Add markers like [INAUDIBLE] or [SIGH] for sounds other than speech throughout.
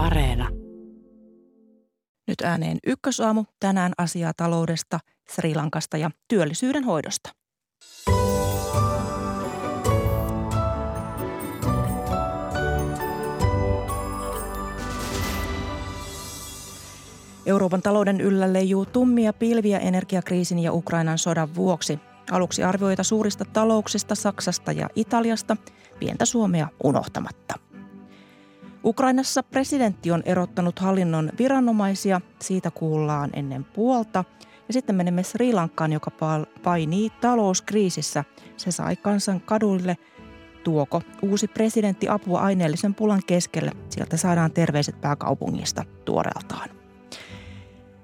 Areena. Nyt ääneen ykkösaamu, tänään asiaa taloudesta, Sri Lankasta ja työllisyyden hoidosta. Euroopan talouden yllä leijuu tummia pilviä energiakriisin ja Ukrainan sodan vuoksi. Aluksi arvioita suurista talouksista Saksasta ja Italiasta, pientä Suomea unohtamatta. Ukrainassa presidentti on erottanut hallinnon viranomaisia, siitä kuullaan ennen puolta. Ja sitten menemme Sri Lankaan, joka painii talouskriisissä. Se sai kansan kaduille tuoko uusi presidentti apua aineellisen pulan keskelle. Sieltä saadaan terveiset pääkaupungista tuoreeltaan.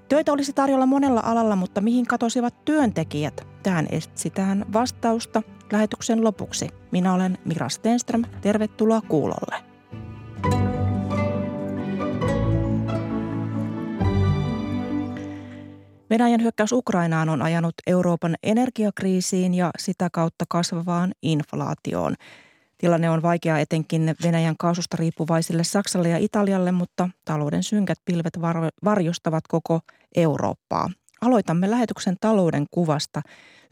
Töitä olisi tarjolla monella alalla, mutta mihin katosivat työntekijät? Tähän etsitään vastausta lähetyksen lopuksi. Minä olen Mira Stenström. Tervetuloa kuulolle. Venäjän hyökkäys Ukrainaan on ajanut Euroopan energiakriisiin ja sitä kautta kasvavaan inflaatioon. Tilanne on vaikea etenkin Venäjän kaasusta riippuvaisille Saksalle ja Italialle, mutta talouden synkät pilvet varjostavat koko Eurooppaa. Aloitamme lähetyksen talouden kuvasta.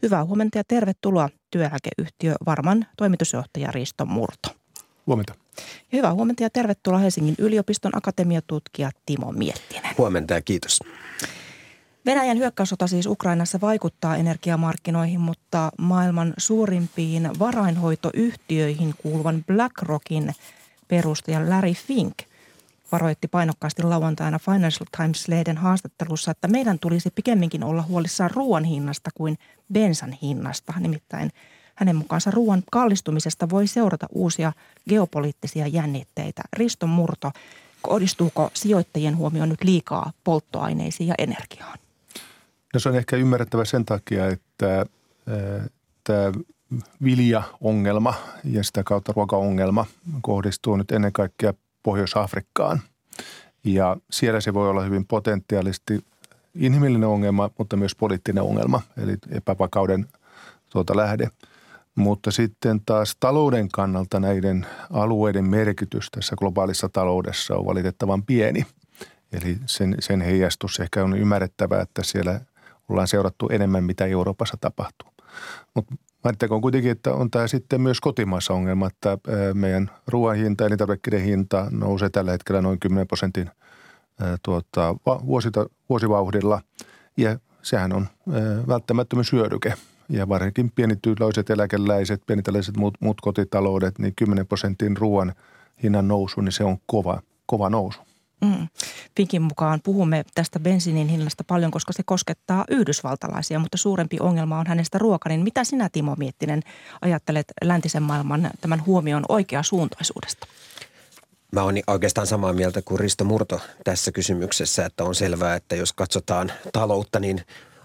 Hyvää huomenta ja tervetuloa työeläkeyhtiö Varman toimitusjohtaja Risto Murto. Huomenta. Ja hyvää huomenta ja tervetuloa Helsingin yliopiston akatemiatutkija Timo Miettinen. Huomenta ja kiitos. Venäjän hyökkäyssota siis Ukrainassa vaikuttaa energiamarkkinoihin, mutta maailman suurimpiin varainhoitoyhtiöihin kuuluvan BlackRockin perustaja Larry Fink varoitti painokkaasti lauantaina Financial Times-lehden haastattelussa, että meidän tulisi pikemminkin olla huolissaan ruoan hinnasta kuin bensan hinnasta. Nimittäin hänen mukaansa ruoan kallistumisesta voi seurata uusia geopoliittisia jännitteitä. Risto Murto, kohdistuuko sijoittajien huomioon nyt liikaa polttoaineisiin ja energiaan? No se on ehkä ymmärrettävä sen takia, että tämä viljaongelma ja sitä kautta ruokaongelma kohdistuu nyt ennen kaikkea Pohjois-Afrikkaan. Ja siellä se voi olla hyvin potentiaalisesti inhimillinen ongelma, mutta myös poliittinen ongelma, eli epävakauden tuota lähde. Mutta sitten taas talouden kannalta näiden alueiden merkitys tässä globaalissa taloudessa on valitettavan pieni. Eli sen, sen heijastus ehkä on ymmärrettävää, että siellä – ollaan seurattu enemmän, mitä Euroopassa tapahtuu. Mutta mainittakoon kuitenkin, että on tämä sitten myös kotimaassa ongelma, että meidän ruoan hinta, elintarvikkeiden hinta nousee tällä hetkellä noin 10 prosentin tuota, vuosita, vuosivauhdilla. Ja sehän on välttämättömyys hyödyke. Ja varsinkin pienityyläiset eläkeläiset, pienitäläiset muut, muut kotitaloudet, niin 10 prosentin ruoan hinnan nousu, niin se on kova, kova nousu. Mm. Pinkin mukaan puhumme tästä bensiinin hinnasta paljon, koska se koskettaa yhdysvaltalaisia, mutta suurempi ongelma on hänestä ruoka. Niin mitä sinä Timo Miettinen ajattelet läntisen maailman tämän huomion oikeasuuntaisuudesta? Mä oon oikeastaan samaa mieltä kuin Risto Murto tässä kysymyksessä, että on selvää, että jos katsotaan taloutta, niin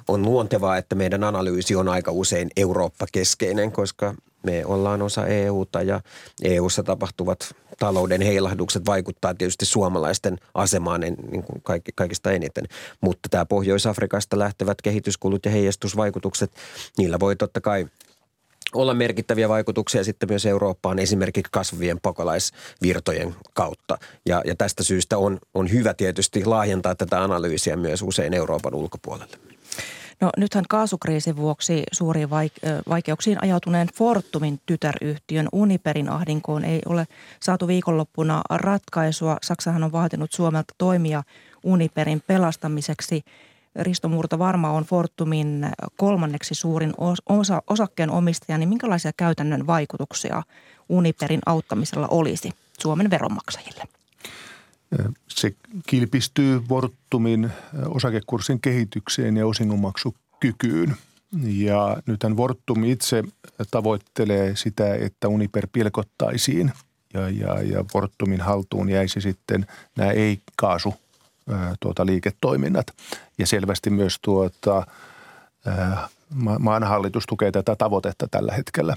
on luontevaa, että meidän analyysi on aika usein Eurooppa-keskeinen, koska me ollaan osa EUta ja EUssa tapahtuvat talouden heilahdukset vaikuttaa tietysti suomalaisten asemaan niin kuin kaikki, kaikista eniten. Mutta tämä Pohjois-Afrikasta lähtevät kehityskulut ja heijastusvaikutukset, niillä voi totta kai olla merkittäviä vaikutuksia sitten myös Eurooppaan esimerkiksi kasvavien pakolaisvirtojen kautta. Ja, ja tästä syystä on, on hyvä tietysti laajentaa tätä analyysiä myös usein Euroopan ulkopuolelle. No nythän kaasukriisin vuoksi suuriin vaikeuksiin ajautuneen Fortumin tytäryhtiön Uniperin ahdinkoon ei ole saatu viikonloppuna ratkaisua. Saksahan on vaatinut Suomelta toimia Uniperin pelastamiseksi. Risto Murto Varma on Fortumin kolmanneksi suurin osa, osakkeen omistaja, niin minkälaisia käytännön vaikutuksia Uniperin auttamisella olisi Suomen veronmaksajille? Se kilpistyy Vortumin osakekurssin kehitykseen ja osingonmaksukykyyn. Ja nythän Vortum itse tavoittelee sitä, että Uniper pilkottaisiin ja, ja, ja Vortumin haltuun jäisi sitten nämä ei-kaasu tuota, liiketoiminnat. Ja selvästi myös tuota, maan hallitus tukee tätä tavoitetta tällä hetkellä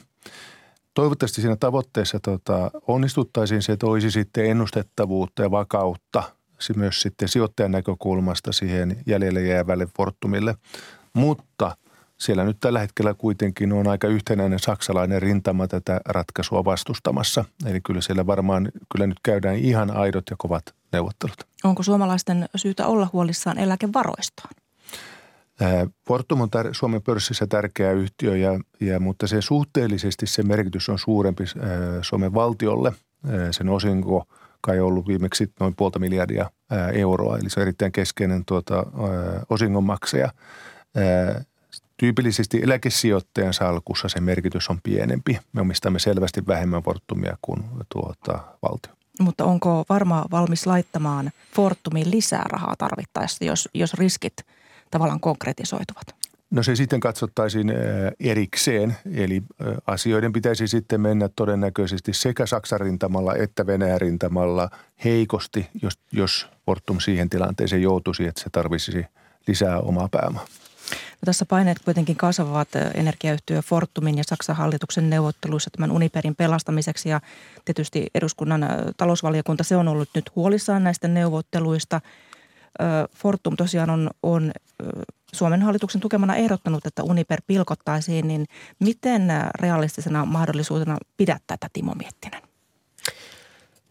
toivottavasti siinä tavoitteessa tota, onnistuttaisiin, se toisi sitten ennustettavuutta ja vakautta se myös sitten sijoittajan näkökulmasta siihen jäljelle jäävälle Fortumille. Mutta siellä nyt tällä hetkellä kuitenkin on aika yhtenäinen saksalainen rintama tätä ratkaisua vastustamassa. Eli kyllä siellä varmaan, kyllä nyt käydään ihan aidot ja kovat neuvottelut. Onko suomalaisten syytä olla huolissaan eläkevaroistaan? Fortum on Suomen pörssissä tärkeä yhtiö, ja, ja, mutta se suhteellisesti se merkitys on suurempi Suomen valtiolle. Sen osinko kai ollut viimeksi noin puolta miljardia euroa, eli se on erittäin keskeinen tuota, osingonmaksaja. Tyypillisesti eläkesijoittajan salkussa se merkitys on pienempi. Me omistamme selvästi vähemmän Fortumia kuin tuota, valtio. Mutta onko varmaan valmis laittamaan Fortumiin lisää rahaa tarvittaessa, jos, jos riskit tavallaan konkretisoituvat? No se sitten katsottaisiin erikseen, eli asioiden pitäisi sitten mennä todennäköisesti sekä Saksan rintamalla että Venäjän rintamalla heikosti, jos, jos Fortum siihen tilanteeseen joutuisi, että se tarvitsisi lisää omaa pääomaa. No tässä paineet kuitenkin kasvavat energiayhtiö Fortumin ja Saksan hallituksen neuvotteluissa tämän Uniperin pelastamiseksi ja tietysti eduskunnan talousvaliokunta se on ollut nyt huolissaan näistä neuvotteluista. Fortum tosiaan on, on Suomen hallituksen tukemana ehdottanut, että Uniper pilkottaisiin, niin miten realistisena mahdollisuutena pidät tätä Timo Miettinen?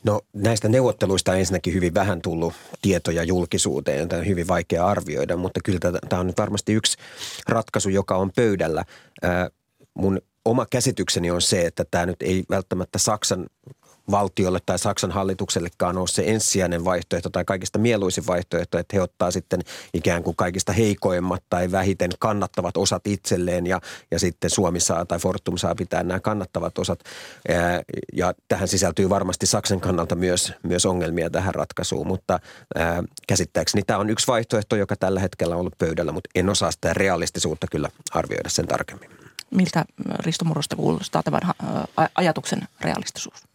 No näistä neuvotteluista on ensinnäkin hyvin vähän tullut tietoja julkisuuteen. Tämä on hyvin vaikea arvioida, mutta kyllä tämä on nyt varmasti yksi ratkaisu, joka on pöydällä. Mun oma käsitykseni on se, että tämä nyt ei välttämättä Saksan valtiolle tai Saksan hallituksellekaan ole se ensisijainen vaihtoehto tai kaikista mieluisin vaihtoehto, että he ottaa sitten ikään kuin kaikista heikoimmat tai vähiten kannattavat osat itselleen ja, ja sitten Suomi saa tai Fortum saa pitää nämä kannattavat osat. Ja tähän sisältyy varmasti Saksan kannalta myös, myös ongelmia tähän ratkaisuun, mutta ää, käsittääkseni tämä on yksi vaihtoehto, joka tällä hetkellä on ollut pöydällä, mutta en osaa sitä realistisuutta kyllä arvioida sen tarkemmin. Miltä Risto Murosta kuulostaa tämän ajatuksen realistisuus?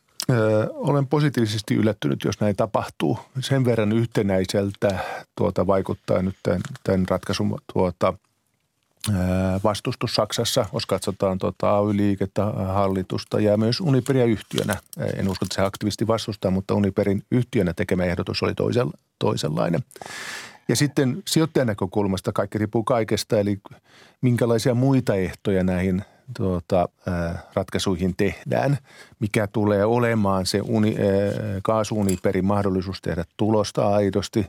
Olen positiivisesti yllättynyt, jos näin tapahtuu. Sen verran yhtenäiseltä tuota, vaikuttaa nyt tämän, tämän ratkaisun tuota, vastustus Saksassa, jos katsotaan tuota AY-liikettä, hallitusta ja myös Uniperia yhtiönä. En usko, että se aktiivisesti vastustaa, mutta Uniperin yhtiönä tekemä ehdotus oli toisenlainen. Ja sitten sijoittajan näkökulmasta kaikki riippuu kaikesta, eli minkälaisia muita ehtoja näihin – tuota, ratkaisuihin tehdään, mikä tulee olemaan se uni, kaasuuniperin mahdollisuus tehdä tulosta aidosti,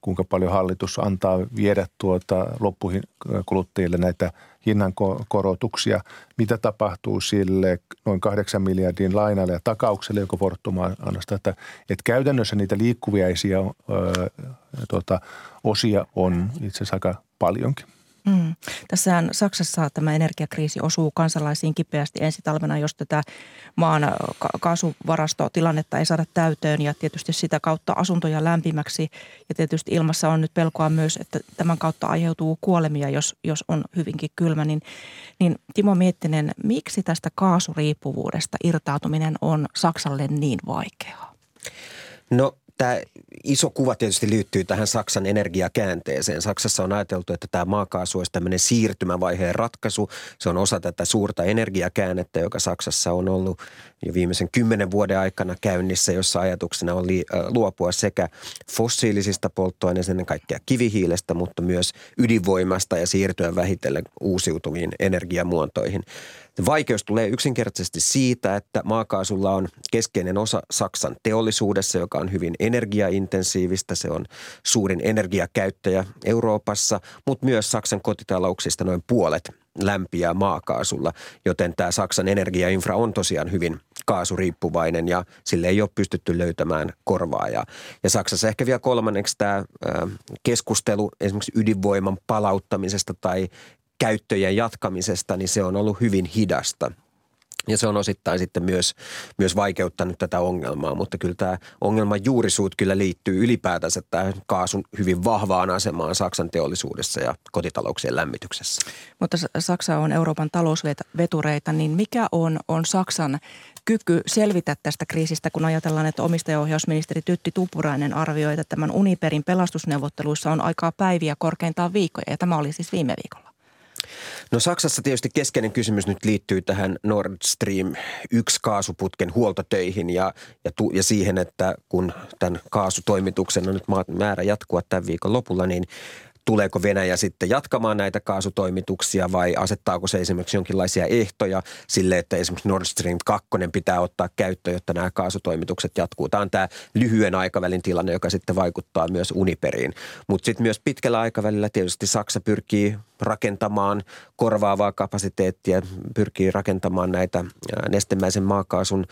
kuinka paljon hallitus antaa viedä tuota loppuhin kuluttajille näitä hinnankorotuksia, mitä tapahtuu sille noin 8 miljardin lainalle ja takaukselle, joka Fortum annostaa, että, että käytännössä niitä liikkuviaisia tuota, osia on itse asiassa aika paljonkin. Mm. Tässähän Saksassa tämä energiakriisi osuu kansalaisiin kipeästi ensi talvena, jos tätä maan kaasuvarastotilannetta ei saada täytöön ja tietysti sitä kautta asuntoja lämpimäksi. Ja tietysti ilmassa on nyt pelkoa myös, että tämän kautta aiheutuu kuolemia, jos, jos on hyvinkin kylmä. Niin, niin Timo Miettinen, miksi tästä kaasuriippuvuudesta irtautuminen on Saksalle niin vaikeaa? No tämä iso kuva tietysti liittyy tähän Saksan energiakäänteeseen. Saksassa on ajateltu, että tämä maakaasu olisi tämmöinen siirtymävaiheen ratkaisu. Se on osa tätä suurta energiakäännettä, joka Saksassa on ollut jo viimeisen kymmenen vuoden aikana käynnissä, jossa ajatuksena on luopua sekä fossiilisista polttoaineista, ennen kaikkea kivihiilestä, mutta myös ydinvoimasta ja siirtyä vähitellen uusiutuviin energiamuotoihin. Vaikeus tulee yksinkertaisesti siitä, että maakaasulla on keskeinen osa Saksan teollisuudessa, joka on hyvin energiaintensiivistä. Se on suurin energiakäyttäjä Euroopassa, mutta myös Saksan kotitalouksista noin puolet lämpiää maakaasulla, joten tämä Saksan energiainfra on tosiaan hyvin kaasuriippuvainen ja sille ei ole pystytty löytämään korvaa. Ja, ja Saksassa ehkä vielä kolmanneksi tämä keskustelu esimerkiksi ydinvoiman palauttamisesta tai käyttöjen jatkamisesta, niin se on ollut hyvin hidasta. Ja se on osittain sitten myös, myös vaikeuttanut tätä ongelmaa, mutta kyllä tämä ongelman juurisuut kyllä liittyy ylipäätänsä tähän kaasun hyvin vahvaan asemaan Saksan teollisuudessa ja kotitalouksien lämmityksessä. Mutta Saksa on Euroopan talousvetureita, niin mikä on, on Saksan kyky selvitä tästä kriisistä, kun ajatellaan, että omistajaohjausministeri Tytti Tupurainen arvioi, että tämän Uniperin pelastusneuvotteluissa on aikaa päiviä korkeintaan viikkoja, ja tämä oli siis viime viikolla. No Saksassa tietysti keskeinen kysymys nyt liittyy tähän Nord Stream 1 kaasuputken huoltotöihin ja, ja, tu, ja siihen, että kun tämän kaasutoimituksen on nyt määrä jatkua tämän viikon lopulla, niin tuleeko Venäjä sitten jatkamaan näitä kaasutoimituksia vai asettaako se esimerkiksi jonkinlaisia ehtoja sille, että esimerkiksi Nord Stream 2 pitää ottaa käyttöön, jotta nämä kaasutoimitukset jatkuu. Tämä on tämä lyhyen aikavälin tilanne, joka sitten vaikuttaa myös Uniperiin. Mutta sitten myös pitkällä aikavälillä tietysti Saksa pyrkii rakentamaan korvaavaa kapasiteettia, pyrkii rakentamaan näitä nestemäisen maakaasun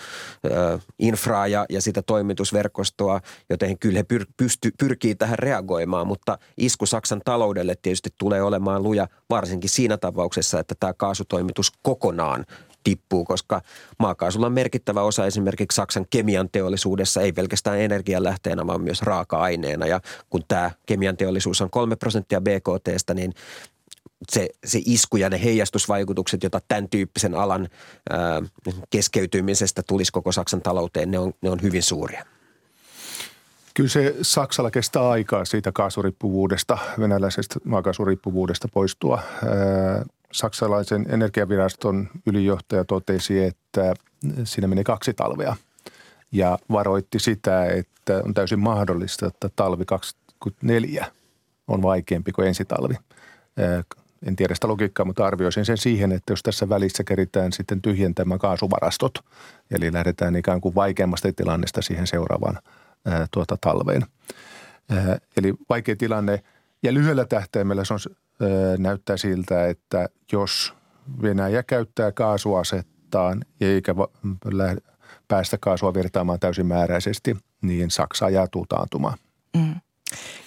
infraa ja, ja sitä toimitusverkostoa, joten kyllä he pyr, pysty, pyrkii tähän reagoimaan, mutta isku Saksan taloudelle tietysti tulee olemaan luja varsinkin siinä tapauksessa, että tämä kaasutoimitus kokonaan tippuu, koska maakaasulla on merkittävä osa esimerkiksi Saksan kemian teollisuudessa, ei pelkästään energianlähteenä, vaan myös raaka-aineena. Ja kun tämä kemian teollisuus on 3 prosenttia BKTstä, niin se, se isku ja ne heijastusvaikutukset, joita tämän tyyppisen alan ää, keskeytymisestä tulisi koko Saksan talouteen, ne on, ne on hyvin suuria. Kyllä se Saksalla kestää aikaa siitä kaasuriippuvuudesta, venäläisestä maakaasuriippuvuudesta poistua. Saksalaisen energiaviraston ylijohtaja totesi, että siinä menee kaksi talvea ja varoitti sitä, että on täysin mahdollista, että talvi 24 on vaikeampi kuin ensi talvi en tiedä sitä logiikkaa, mutta arvioisin sen siihen, että jos tässä välissä keritään sitten tyhjentämään kaasuvarastot, eli lähdetään ikään kuin vaikeammasta tilannesta siihen seuraavaan ää, tuota, talveen. Ää, eli vaikea tilanne ja lyhyellä tähtäimellä se on, ää, näyttää siltä, että jos Venäjä käyttää kaasuasettaan eikä va- päästä kaasua virtaamaan täysimääräisesti, niin Saksa ajaa taantumaan. Mm.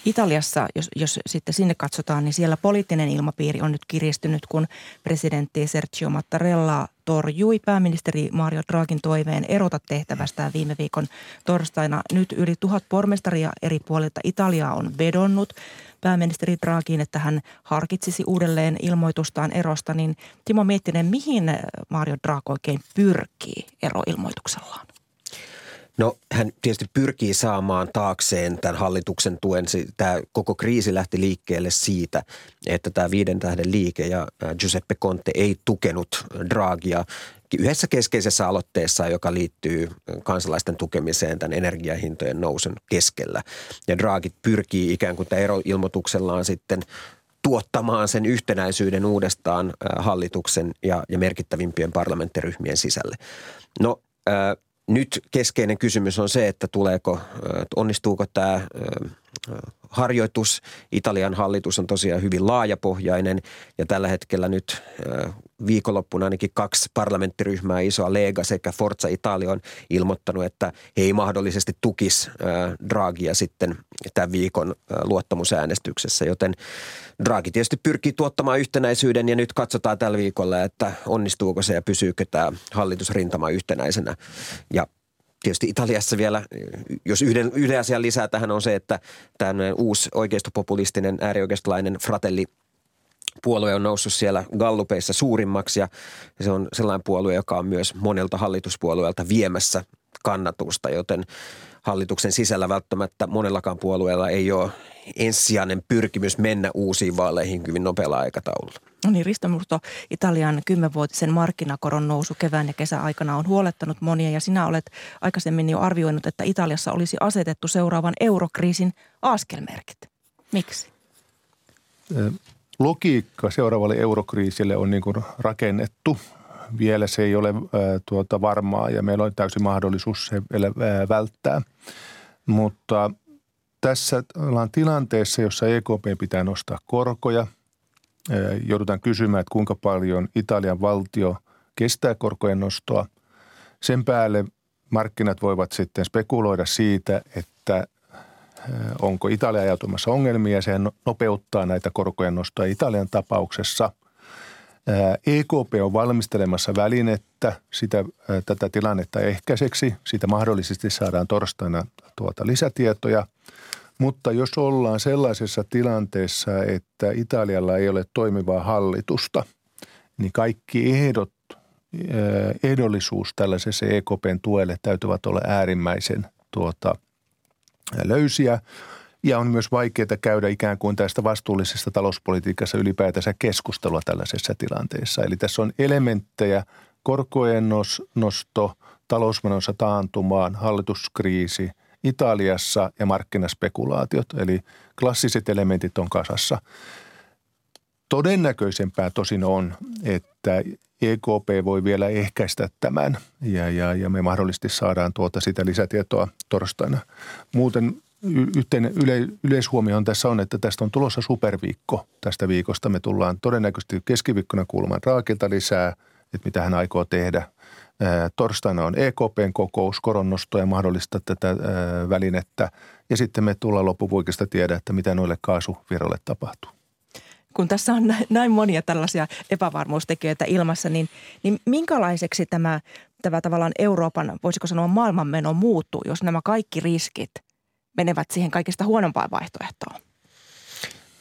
Italiassa, jos, jos sitten sinne katsotaan, niin siellä poliittinen ilmapiiri on nyt kiristynyt, kun presidentti Sergio Mattarella torjui pääministeri Mario Draghin toiveen erota tehtävästään viime viikon torstaina. Nyt yli tuhat pormestaria eri puolilta Italiaa on vedonnut pääministeri Draghiin, että hän harkitsisi uudelleen ilmoitustaan erosta. Niin Timo Miettinen, mihin Mario Draghi oikein pyrkii eroilmoituksellaan? No hän tietysti pyrkii saamaan taakseen tämän hallituksen tuen. Tämä koko kriisi lähti liikkeelle siitä, että tämä viiden tähden liike ja Giuseppe Conte ei tukenut Draghia yhdessä keskeisessä aloitteessa, joka liittyy kansalaisten tukemiseen tämän energiahintojen nousun keskellä. Ja Draghi pyrkii ikään kuin eroilmoituksellaan sitten tuottamaan sen yhtenäisyyden uudestaan hallituksen ja, ja merkittävimpien parlamenttiryhmien sisälle. No nyt keskeinen kysymys on se, että tuleeko, onnistuuko tämä harjoitus. Italian hallitus on tosiaan hyvin laajapohjainen ja tällä hetkellä nyt viikonloppuna ainakin kaksi parlamenttiryhmää, Isoa Lega sekä Forza Italia on ilmoittanut, että he ei mahdollisesti tukisi Draghia sitten tämän viikon luottamusäänestyksessä, joten Draghi tietysti pyrkii tuottamaan yhtenäisyyden ja nyt katsotaan tällä viikolla, että onnistuuko se ja pysyykö tämä hallitusrintama yhtenäisenä. Ja tietysti Italiassa vielä, jos yhden, yhden asian lisää tähän on se, että tämä uusi oikeistopopulistinen äärioikeistolainen Fratelli puolue on noussut siellä gallupeissa suurimmaksi ja se on sellainen puolue, joka on myös monelta hallituspuolueelta viemässä kannatusta, joten hallituksen sisällä välttämättä monellakaan puolueella ei ole ensisijainen pyrkimys mennä uusiin vaaleihin hyvin nopealla aikataululla. No niin, Risto Murto, Italian kymmenvuotisen markkinakoron nousu kevään ja kesäaikana on huolettanut monia ja sinä olet aikaisemmin jo arvioinut, että Italiassa olisi asetettu seuraavan eurokriisin askelmerkit. Miksi? Logiikka seuraavalle eurokriisille on niin kuin rakennettu. Vielä se ei ole tuota varmaa ja meillä on täysin mahdollisuus se vielä välttää. Mutta tässä ollaan tilanteessa, jossa EKP pitää nostaa korkoja. Joudutaan kysymään, että kuinka paljon Italian valtio kestää korkojen nostoa. Sen päälle markkinat voivat sitten spekuloida siitä, että onko Italia ajautumassa ongelmia. Se nopeuttaa näitä korkojen nostoja Italian tapauksessa. EKP on valmistelemassa välinettä sitä, tätä tilannetta ehkäiseksi. Siitä mahdollisesti saadaan torstaina tuota lisätietoja – mutta jos ollaan sellaisessa tilanteessa, että Italialla ei ole toimivaa hallitusta, niin kaikki ehdot, eh, ehdollisuus tällaisessa EKPn tuelle täytyvät olla äärimmäisen tuota, löysiä. Ja on myös vaikeaa käydä ikään kuin tästä vastuullisesta talouspolitiikassa ylipäätänsä keskustelua tällaisessa tilanteessa. Eli tässä on elementtejä, korkojen nosto, talousmenossa taantumaan, hallituskriisi – Italiassa ja markkinaspekulaatiot, eli klassiset elementit on kasassa. Todennäköisempää tosin on, että EKP voi vielä ehkäistä tämän ja, ja, ja me mahdollisesti saadaan tuota sitä lisätietoa torstaina. Muuten yhteinen yle, yleishuomio on tässä on, että tästä on tulossa superviikko tästä viikosta. Me tullaan todennäköisesti keskiviikkona kuulemaan Raakilta lisää, että mitä hän aikoo tehdä. Torstaina on EKPn kokous, koronnosto ja mahdollista tätä välinettä. Ja sitten me tullaan loppuvuikista tiedä, että mitä noille kaasuvirroille tapahtuu kun tässä on näin monia tällaisia epävarmuustekijöitä ilmassa, niin, niin minkälaiseksi tämä, tämä tavallaan Euroopan, voisiko sanoa maailmanmeno muuttuu, jos nämä kaikki riskit menevät siihen kaikista huonompaan vaihtoehtoon?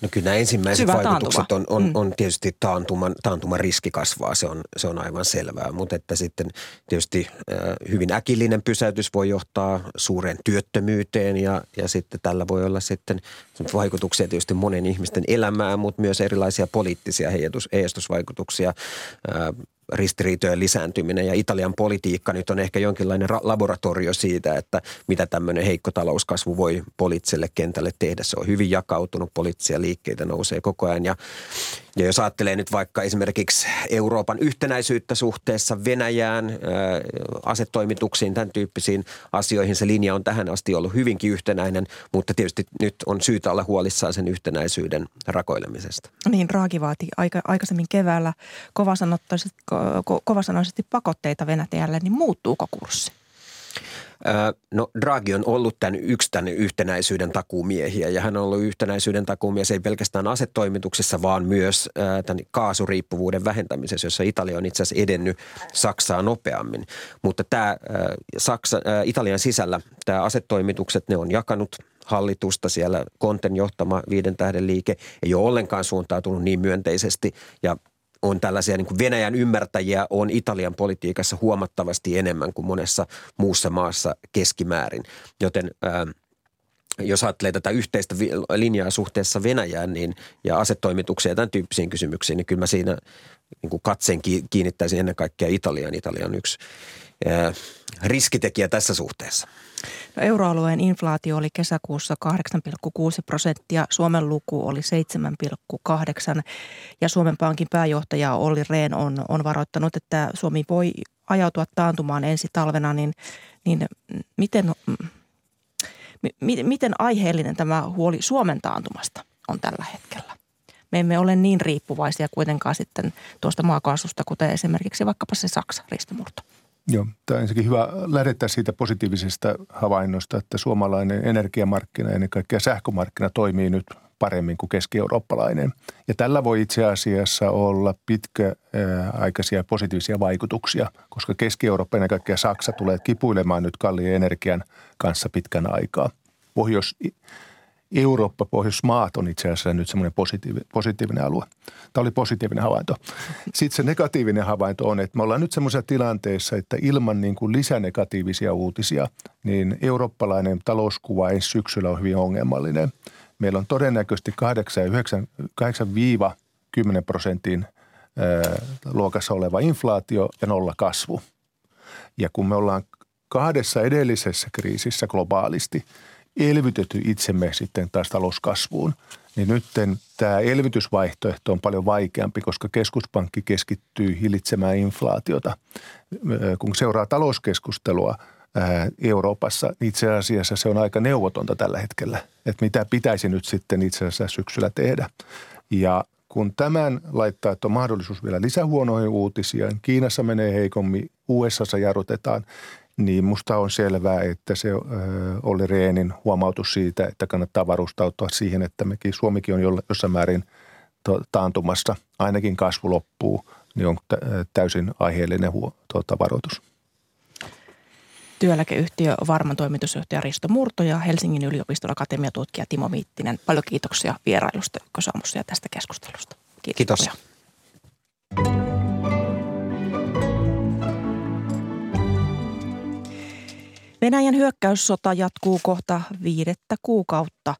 No kyllä nämä ensimmäiset Syvä vaikutukset on, on, mm. on tietysti taantuman, taantuman riski kasvaa, se on, se on aivan selvää. Mutta että sitten tietysti hyvin äkillinen pysäytys voi johtaa suureen työttömyyteen ja, ja sitten tällä voi olla sitten vaikutuksia tietysti monen ihmisten elämään, mutta myös erilaisia poliittisia heijastusvaikutuksia. Ristiriitojen lisääntyminen ja Italian politiikka nyt on ehkä jonkinlainen laboratorio siitä, että mitä tämmöinen heikko talouskasvu voi poliittiselle kentälle tehdä. Se on hyvin jakautunut, poliittisia liikkeitä nousee koko ajan ja ja jos ajattelee nyt vaikka esimerkiksi Euroopan yhtenäisyyttä suhteessa Venäjään, asetoimituksiin, tämän tyyppisiin asioihin, se linja on tähän asti ollut hyvinkin yhtenäinen, mutta tietysti nyt on syytä olla huolissaan sen yhtenäisyyden rakoilemisesta. Niin, Raaki vaati aika, aikaisemmin keväällä kovasanoisesti pakotteita Venäjälle, niin muuttuuko kurssi? No Draghi on ollut tämän yksi tämän yhtenäisyyden takuumiehiä ja hän on ollut yhtenäisyyden takuumies ei pelkästään asetoimituksessa, vaan myös tämän kaasuriippuvuuden vähentämisessä, jossa Italia on itse asiassa edennyt Saksaa nopeammin. Mutta tämä Saksa, Italian sisällä tämä asetoimitukset, ne on jakanut hallitusta siellä Konten johtama viiden tähden liike ei ole ollenkaan suuntautunut niin myönteisesti ja on tällaisia niin kuin Venäjän ymmärtäjiä on Italian politiikassa huomattavasti enemmän kuin monessa muussa maassa keskimäärin. Joten ää, jos ajattelee tätä yhteistä linjaa suhteessa Venäjään niin, ja asetoimituksia ja tämän tyyppisiin kysymyksiin, niin kyllä mä siinä niin kuin katseen kiinnittäisin ennen kaikkea Italiaan. Italia on yksi riskitekijä tässä suhteessa. No, euroalueen inflaatio oli kesäkuussa 8,6 prosenttia, Suomen luku oli 7,8 ja Suomen Pankin pääjohtaja Olli Rehn on, on varoittanut, että Suomi voi ajautua taantumaan ensi talvena, niin, niin miten, miten aiheellinen tämä huoli Suomen taantumasta on tällä hetkellä? Me emme ole niin riippuvaisia kuitenkaan sitten tuosta maakaasusta, kuten esimerkiksi vaikkapa se Saksa ristomurto. Joo, tämä on ensinnäkin hyvä lähteä siitä positiivisesta havainnosta, että suomalainen energiamarkkina ja ennen kaikkea sähkömarkkina toimii nyt paremmin kuin keski-eurooppalainen. Ja tällä voi itse asiassa olla pitkäaikaisia positiivisia vaikutuksia, koska Keski-Eurooppa ennen kaikkea Saksa tulee kipuilemaan nyt kalliin energian kanssa pitkän aikaa. Pohjois- Eurooppa, Pohjoismaat on itse asiassa nyt semmoinen positiivinen, positiivinen alue. Tämä oli positiivinen havainto. Sitten se negatiivinen havainto on, että me ollaan nyt semmoisessa tilanteessa, että ilman niin kuin lisänegatiivisia uutisia, niin eurooppalainen talouskuva ensi syksyllä on hyvin ongelmallinen. Meillä on todennäköisesti 8-10 prosentin luokassa oleva inflaatio ja nolla kasvu. Ja kun me ollaan kahdessa edellisessä kriisissä globaalisti – elvytetty itsemme sitten taas talouskasvuun, niin nyt tämä elvytysvaihtoehto on paljon vaikeampi, koska keskuspankki keskittyy hillitsemään inflaatiota. Kun seuraa talouskeskustelua Euroopassa, niin itse asiassa se on aika neuvotonta tällä hetkellä, että mitä pitäisi nyt sitten itse asiassa syksyllä tehdä. Ja kun tämän laittaa, että on mahdollisuus vielä lisähuonoihin uutisia, Kiinassa menee heikommin, USAssa jarrutetaan, niin musta on selvää, että se oli Reenin huomautus siitä, että kannattaa varustautua siihen, että mekin, Suomikin on jossain määrin taantumassa, ainakin kasvu loppuu, niin on täysin aiheellinen huo, tuota, varoitus. Työeläkeyhtiö Varman toimitusjohtaja Risto Murto ja Helsingin yliopiston akatemiatutkija Timo Miittinen. Paljon kiitoksia vierailusta Ykkösaamussa ja tästä keskustelusta. Kiitos. Kiitos. Venäjän hyökkäyssota jatkuu kohta viidettä kuukautta.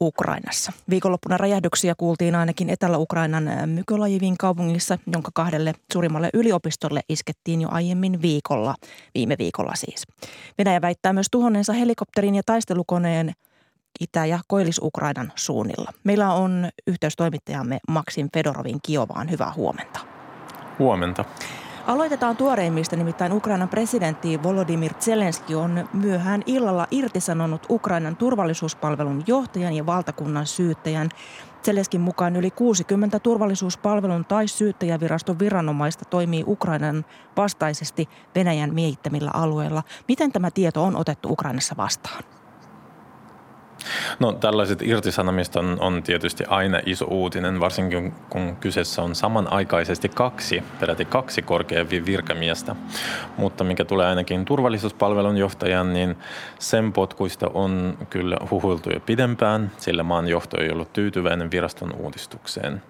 Ukrainassa. Viikonloppuna räjähdyksiä kuultiin ainakin Etelä-Ukrainan Mykolajivin kaupungissa, jonka kahdelle suurimmalle yliopistolle iskettiin jo aiemmin viikolla, viime viikolla siis. Venäjä väittää myös tuhonneensa helikopterin ja taistelukoneen Itä- ja Koillis-Ukrainan suunnilla. Meillä on yhteystoimittajamme Maksim Fedorovin Kiovaan. Hyvää huomenta. Huomenta. Aloitetaan tuoreimmista, nimittäin Ukrainan presidentti Volodymyr Zelenski on myöhään illalla irtisanonut Ukrainan turvallisuuspalvelun johtajan ja valtakunnan syyttäjän. Zelenskin mukaan yli 60 turvallisuuspalvelun tai syyttäjäviraston viranomaista toimii Ukrainan vastaisesti Venäjän miehittämillä alueilla. Miten tämä tieto on otettu Ukrainassa vastaan? No tällaiset irtisanomist on, on tietysti aina iso uutinen, varsinkin kun kyseessä on samanaikaisesti kaksi, peräti kaksi korkeaa virkamiestä. Mutta mikä tulee ainakin turvallisuuspalvelun johtajan, niin sen potkuista on kyllä huhuiltu jo pidempään, sillä maan johto ei ollut tyytyväinen viraston uudistukseen.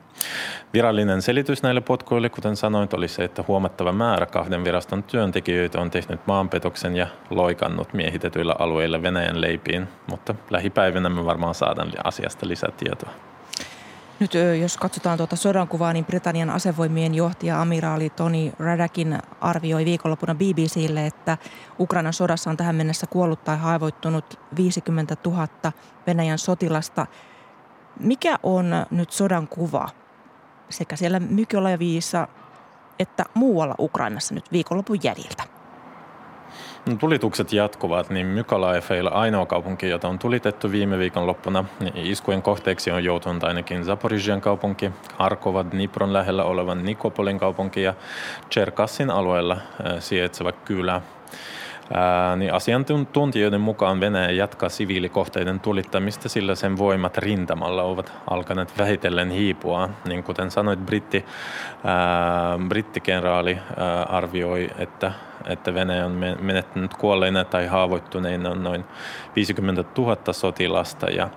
Virallinen selitys näille potkuille, kuten sanoit, oli se, että huomattava määrä kahden viraston työntekijöitä on tehnyt maanpetoksen ja loikannut miehitetyillä alueilla Venäjän leipiin, mutta lähipäivinä me varmaan saadaan asiasta lisätietoa. Nyt jos katsotaan tuota sodankuvaa, niin Britannian asevoimien johtaja amiraali Tony Radakin arvioi viikonloppuna BBClle, että Ukrainan sodassa on tähän mennessä kuollut tai haavoittunut 50 000 Venäjän sotilasta. Mikä on nyt sodan kuva sekä siellä Mykolaivissa että muualla Ukrainassa nyt viikonlopun jäljiltä? No, tulitukset jatkuvat, niin Mykolaivilla ainoa kaupunki, jota on tulitettu viime viikon loppuna, niin iskujen kohteeksi on joutunut ainakin Zaporižian kaupunki, Arkova Dnipron lähellä olevan Nikopolin kaupunki ja Cherkassin alueella sijaitseva kylä niin asiantuntijoiden mukaan Venäjä jatkaa siviilikohteiden tulittamista, sillä sen voimat rintamalla ovat alkaneet vähitellen hiipua. Niin kuten sanoit, britti, brittikenraali arvioi, että, että Venäjä on menettänyt kuolleina tai haavoittuneina noin 50 000 sotilasta ja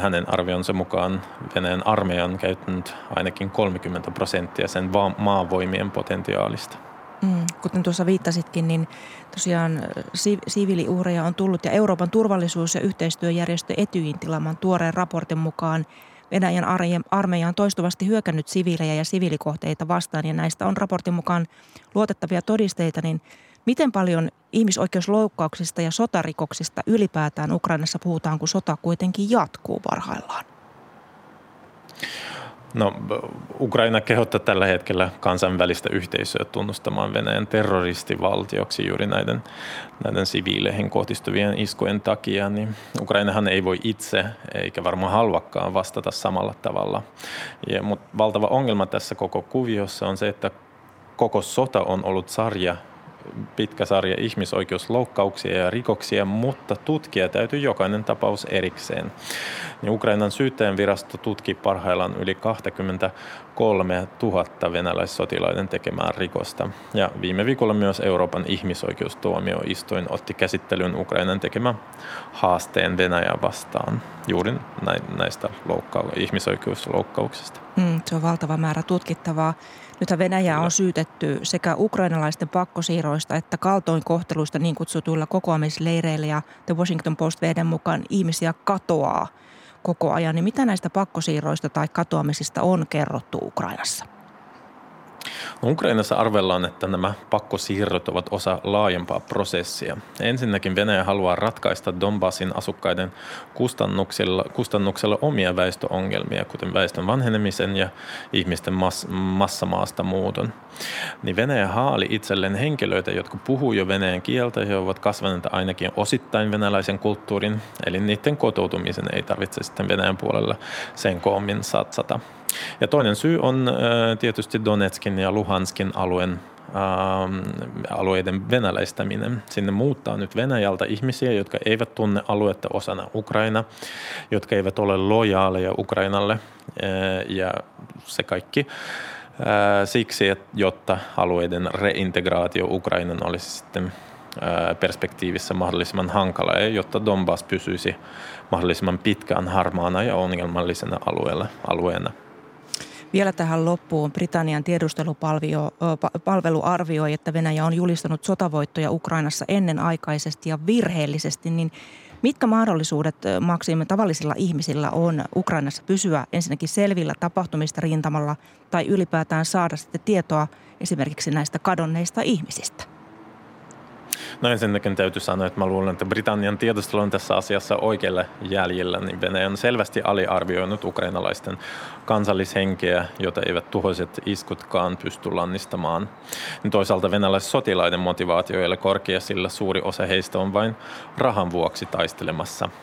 hänen arvionsa mukaan Venäjän armeija on käyttänyt ainakin 30 prosenttia sen maavoimien potentiaalista. Mm, kuten tuossa viittasitkin, niin tosiaan si- siviiliuhreja on tullut ja Euroopan turvallisuus- ja yhteistyöjärjestö Etyin tilaaman tuoreen raportin mukaan Venäjän armeija on toistuvasti hyökännyt siviilejä ja siviilikohteita vastaan ja näistä on raportin mukaan luotettavia todisteita, niin miten paljon ihmisoikeusloukkauksista ja sotarikoksista ylipäätään Ukrainassa puhutaan, kun sota kuitenkin jatkuu parhaillaan? No, Ukraina kehottaa tällä hetkellä kansainvälistä yhteisöä tunnustamaan Venäjän terroristivaltioksi juuri näiden, näiden siviileihin kohdistuvien iskujen takia. Niin Ukrainahan ei voi itse, eikä varmaan halvakkaan vastata samalla tavalla. Ja, mutta valtava ongelma tässä koko kuviossa on se, että koko sota on ollut sarja pitkä sarja ihmisoikeusloukkauksia ja rikoksia, mutta tutkia täytyy jokainen tapaus erikseen. Niin Ukrainan syyttäjän virasto tutki parhaillaan yli 23 000 venäläissotilaiden tekemää rikosta. Ja viime viikolla myös Euroopan ihmisoikeustuomioistuin otti käsittelyyn Ukrainan tekemä haasteen Venäjää vastaan juuri näistä loukka- ihmisoikeusloukkauksista. Mm, se on valtava määrä tutkittavaa. Nythän Venäjä on syytetty sekä ukrainalaisten pakkosiirroista että kaltoinkohteluista niin kutsutuilla kokoamisleireillä ja The Washington Post veden mukaan ihmisiä katoaa koko ajan. Niin mitä näistä pakkosiirroista tai katoamisista on kerrottu Ukrainassa? No Ukrainassa arvellaan, että nämä pakkosiirrot ovat osa laajempaa prosessia. Ensinnäkin Venäjä haluaa ratkaista Donbassin asukkaiden kustannuksella, kustannuksella omia väestöongelmia, kuten väestön vanhenemisen ja ihmisten mass, massamaasta muuton. Niin Venäjä haali itselleen henkilöitä, jotka puhuu jo venäjän kieltä ja ovat kasvaneet ainakin osittain venäläisen kulttuurin, eli niiden kotoutumisen ei tarvitse sitten Venäjän puolella sen koommin satsata. Ja toinen syy on tietysti Donetskin ja Luhanskin alueen alueiden venäläistäminen. Sinne muuttaa nyt Venäjältä ihmisiä, jotka eivät tunne aluetta osana Ukraina, jotka eivät ole lojaaleja Ukrainalle ja se kaikki siksi, että jotta alueiden reintegraatio Ukrainan olisi sitten perspektiivissä mahdollisimman hankala ja jotta Donbass pysyisi mahdollisimman pitkään harmaana ja ongelmallisena alueella, alueena – vielä tähän loppuun Britannian tiedustelupalvelu arvioi, että Venäjä on julistanut sotavoittoja Ukrainassa ennenaikaisesti ja virheellisesti, niin Mitkä mahdollisuudet maksimme tavallisilla ihmisillä on Ukrainassa pysyä ensinnäkin selvillä tapahtumista rintamalla tai ylipäätään saada sitten tietoa esimerkiksi näistä kadonneista ihmisistä? No ensinnäkin täytyy sanoa, että mä luulen, että Britannian tiedostelu on tässä asiassa oikealla jäljellä, niin Venäjä on selvästi aliarvioinut ukrainalaisten kansallishenkeä, jota eivät tuhoiset iskutkaan pysty lannistamaan. Toisaalta venäläiset sotilaiden motivaatio ei ole korkea, sillä suuri osa heistä on vain rahan vuoksi taistelemassa –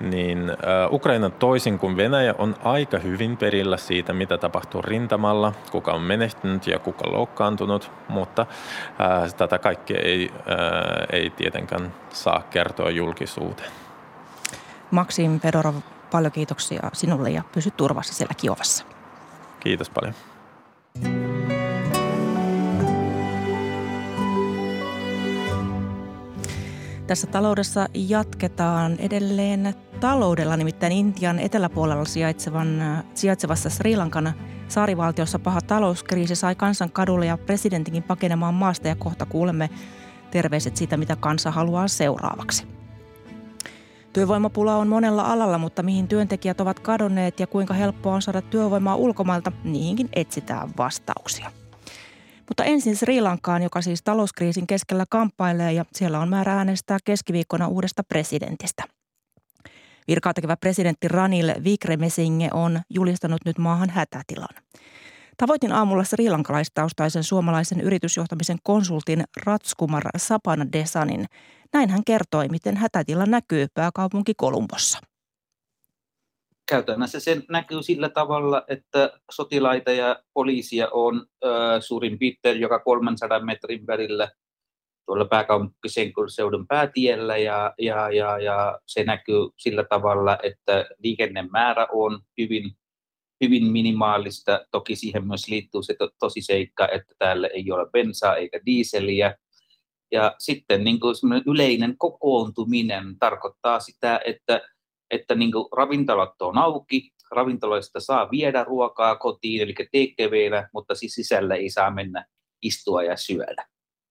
niin Ukraina toisin kuin Venäjä on aika hyvin perillä siitä, mitä tapahtuu rintamalla, kuka on menehtynyt ja kuka loukkaantunut, mutta tätä kaikkea ei, ei tietenkään saa kertoa julkisuuteen. Maksim Fedorov, paljon kiitoksia sinulle ja pysy turvassa siellä Kiovassa. Kiitos paljon. Tässä taloudessa jatketaan edelleen taloudella, nimittäin Intian eteläpuolella sijaitsevan, sijaitsevassa Sri Lankan saarivaltiossa paha talouskriisi sai kansan kadulle ja presidentinkin pakenemaan maasta ja kohta kuulemme terveiset siitä, mitä kansa haluaa seuraavaksi. Työvoimapula on monella alalla, mutta mihin työntekijät ovat kadonneet ja kuinka helppoa on saada työvoimaa ulkomailta, niihinkin etsitään vastauksia. Mutta ensin Sri Lankaan, joka siis talouskriisin keskellä kamppailee ja siellä on määrä äänestää keskiviikkona uudesta presidentistä. Virkaa tekevä presidentti Ranil Vikremesinghe on julistanut nyt maahan hätätilan. Tavoitin aamulla Sri Lankalaistaustaisen suomalaisen yritysjohtamisen konsultin Ratskumar Sapana Desanin. Näin hän kertoi, miten hätätila näkyy pääkaupunki Kolumbossa käytännössä se näkyy sillä tavalla, että sotilaita ja poliisia on ö, suurin piirtein joka 300 metrin välillä tuolla pääkaupunkiseudun päätiellä ja, ja, ja, ja se näkyy sillä tavalla, että liikennemäärä on hyvin, hyvin minimaalista. Toki siihen myös liittyy se to, tosi seikka, että täällä ei ole bensaa eikä diiseliä. Ja sitten niin kuin yleinen kokoontuminen tarkoittaa sitä, että että niin ravintolat on auki, ravintoloista saa viedä ruokaa kotiin, eli TKVllä, mutta siis sisällä ei saa mennä istua ja syödä.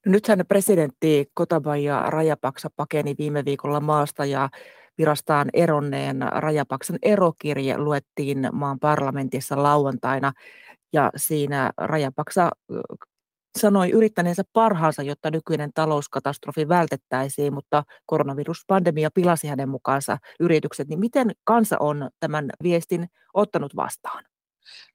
Nythän presidentti Kotabaja Rajapaksa pakeni viime viikolla maasta ja virastaan eronneen Rajapaksan erokirje luettiin maan parlamentissa lauantaina. Ja siinä Rajapaksa sanoi yrittäneensä parhaansa, jotta nykyinen talouskatastrofi vältettäisiin, mutta koronaviruspandemia pilasi hänen mukaansa yritykset. Niin miten kansa on tämän viestin ottanut vastaan?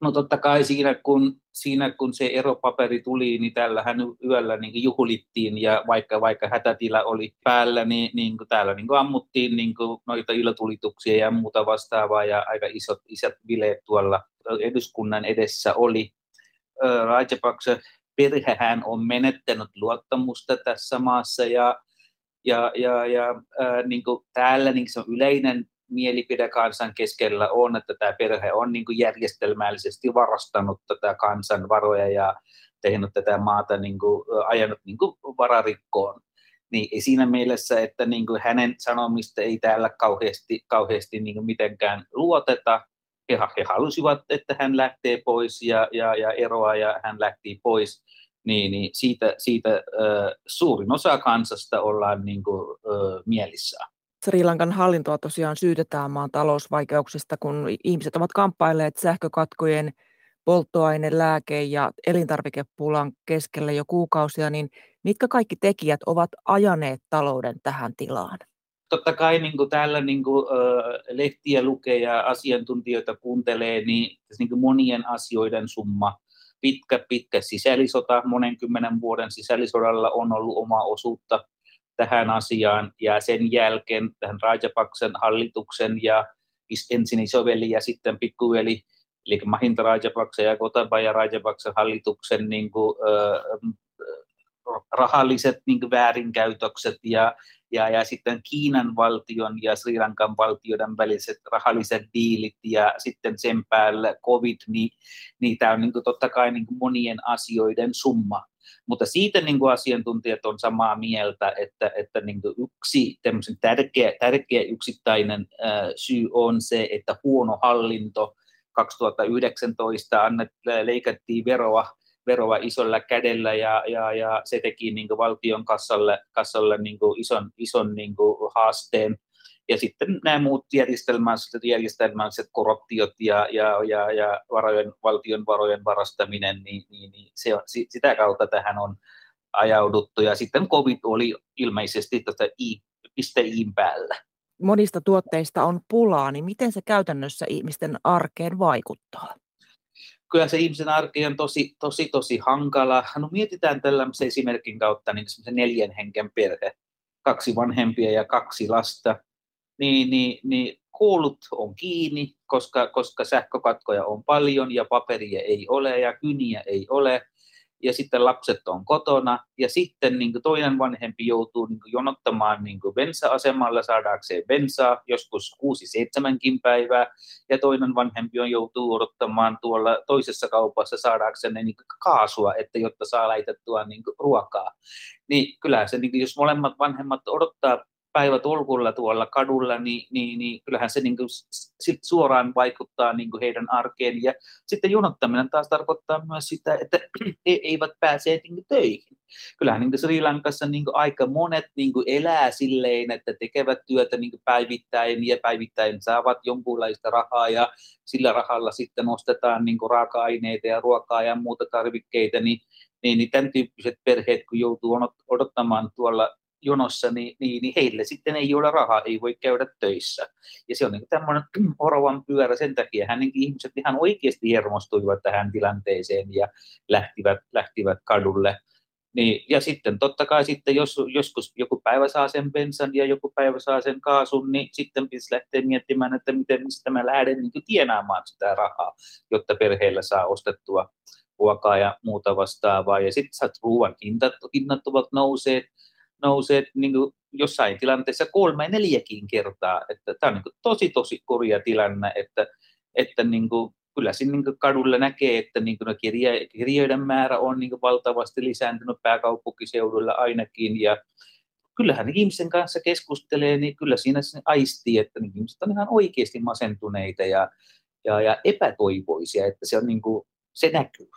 No totta kai siinä kun, siinä, kun se eropaperi tuli, niin tällähän yöllä niin juhlittiin ja vaikka, vaikka hätätila oli päällä, niin, niin kuin täällä niin kuin ammuttiin niin kuin noita ilotulituksia ja muuta vastaavaa ja aika isot, isot bileet tuolla eduskunnan edessä oli. Rajapaksa perhehän on menettänyt luottamusta tässä maassa ja, ja, ja, ja äh, niin kuin täällä niin se on yleinen mielipide kansan keskellä on, että tämä perhe on niin kuin järjestelmällisesti varastanut tätä kansan varoja ja tehnyt tätä maata, niin kuin, ajanut niin kuin vararikkoon. Niin siinä mielessä, että niin kuin hänen sanomista ei täällä kauheasti, kauheasti niin kuin mitenkään luoteta, he, he halusivat, että hän lähtee pois ja, ja, ja eroaa ja hän lähti pois, niin, niin siitä, siitä äh, suurin osa kansasta ollaan niin kuin, äh, mielissään. Sri Lankan hallintoa tosiaan syytetään maan talousvaikeuksista, kun ihmiset ovat kamppailleet sähkökatkojen, polttoaine, lääke- ja elintarvikepulan keskellä jo kuukausia, niin mitkä kaikki tekijät ovat ajaneet talouden tähän tilaan? Totta kai niin kuin täällä niin kuin, äh, lehtiä lukee ja asiantuntijoita kuuntelee, niin, niin kuin monien asioiden summa. Pitkä, pitkä sisällissota, monen kymmenen vuoden sisällissodalla on ollut oma osuutta tähän asiaan, ja sen jälkeen tähän Rajapaksen hallituksen ja ensin isoveli ja sitten pikkuveli, eli Mahinta Rajapaksa ja Gotabaya Rajapaksen hallituksen niin kuin, äh, rahalliset niin kuin väärinkäytökset ja ja, ja sitten Kiinan valtion ja Sri Lankan valtioiden väliset rahalliset diilit ja sitten sen päällä COVID, niin, niin tämä on niin kuin, totta kai niin kuin monien asioiden summa. Mutta siitä niin kuin asiantuntijat on samaa mieltä, että, että niin kuin yksi tärkeä, tärkeä yksittäinen äh, syy on se, että huono hallinto 2019 annet, leikattiin veroa veroa isolla kädellä ja, ja, ja se teki niin kuin valtion kassalle, kassalle niin kuin ison, ison niin kuin haasteen. ja sitten nämä muut järjestelmälliset, järjestelmälliset korruptiot ja, ja, ja, ja varojen, valtion varojen varastaminen, niin, niin, niin se, sitä kautta tähän on ajauduttu. Ja sitten COVID oli ilmeisesti tätä i, piste iin päällä. Monista tuotteista on pulaa, niin miten se käytännössä ihmisten arkeen vaikuttaa? Kyllä se ihmisen arki on tosi, tosi, tosi hankala. No mietitään tällaisen esimerkin kautta niin neljän henken perhe, kaksi vanhempia ja kaksi lasta niin, niin, niin koulut on kiinni, koska, koska sähkökatkoja on paljon ja paperia ei ole ja kyniä ei ole. Ja sitten lapset on kotona ja sitten niin toinen vanhempi joutuu niin jonottamaan niin bensa-asemalla saadakseen bensaa, joskus 6-7 päivää, ja toinen vanhempi on joutuu odottamaan tuolla toisessa kaupassa saadakseen niin kaasua, että jotta saa laitettua niin ruokaa. Niin kyllä se, niin jos molemmat vanhemmat odottaa päivätolkulla tuolla kadulla, niin, niin, niin kyllähän se niin kuin sit suoraan vaikuttaa niin kuin heidän arkeen. Ja sitten jonottaminen taas tarkoittaa myös sitä, että [CLEARS THROAT] he eivät pääse niin kuin töihin. Kyllähän niin kuin Sri Lankassa niin kuin aika monet niin kuin elää silleen, että tekevät työtä niin kuin päivittäin ja päivittäin saavat jonkunlaista rahaa ja sillä rahalla sitten ostetaan niin kuin raaka-aineita ja ruokaa ja muuta tarvikkeita, niin niin, niin tämän tyyppiset perheet, kun joutuu odottamaan tuolla jonossa, niin, niin, niin heille sitten ei ole rahaa, ei voi käydä töissä. Ja se on niin tämmöinen [CLEARS THROAT] oravan pyörä, sen takia hän niin ihmiset ihan oikeasti hermostuivat tähän tilanteeseen ja lähtivät, lähtivät kadulle. Niin, ja sitten totta kai sitten, jos joskus joku päivä saa sen bensan ja joku päivä saa sen kaasun, niin sitten pitäisi lähteä miettimään, että miten, mistä mä lähden niin tienaamaan sitä rahaa, jotta perheellä saa ostettua ruokaa ja muuta vastaavaa. Ja sitten ruoan hinnat, hinnat ovat nousseet, nousee niin kuin jossain tilanteessa kolme neljäkin kertaa. Että tämä on niin kuin tosi tosi korja tilanne, että, että niin kuin, kyllä siinä niin kadulla näkee, että niin kuin kirja, kirjoiden määrä on niin kuin valtavasti lisääntynyt pääkaupunkiseudulla ainakin ja kyllähän ihmisen kanssa keskustelee, niin kyllä siinä aistii, että niin ihmiset on ihan oikeasti masentuneita ja, ja, ja epätoivoisia, että se, on niin kuin, se näkyy.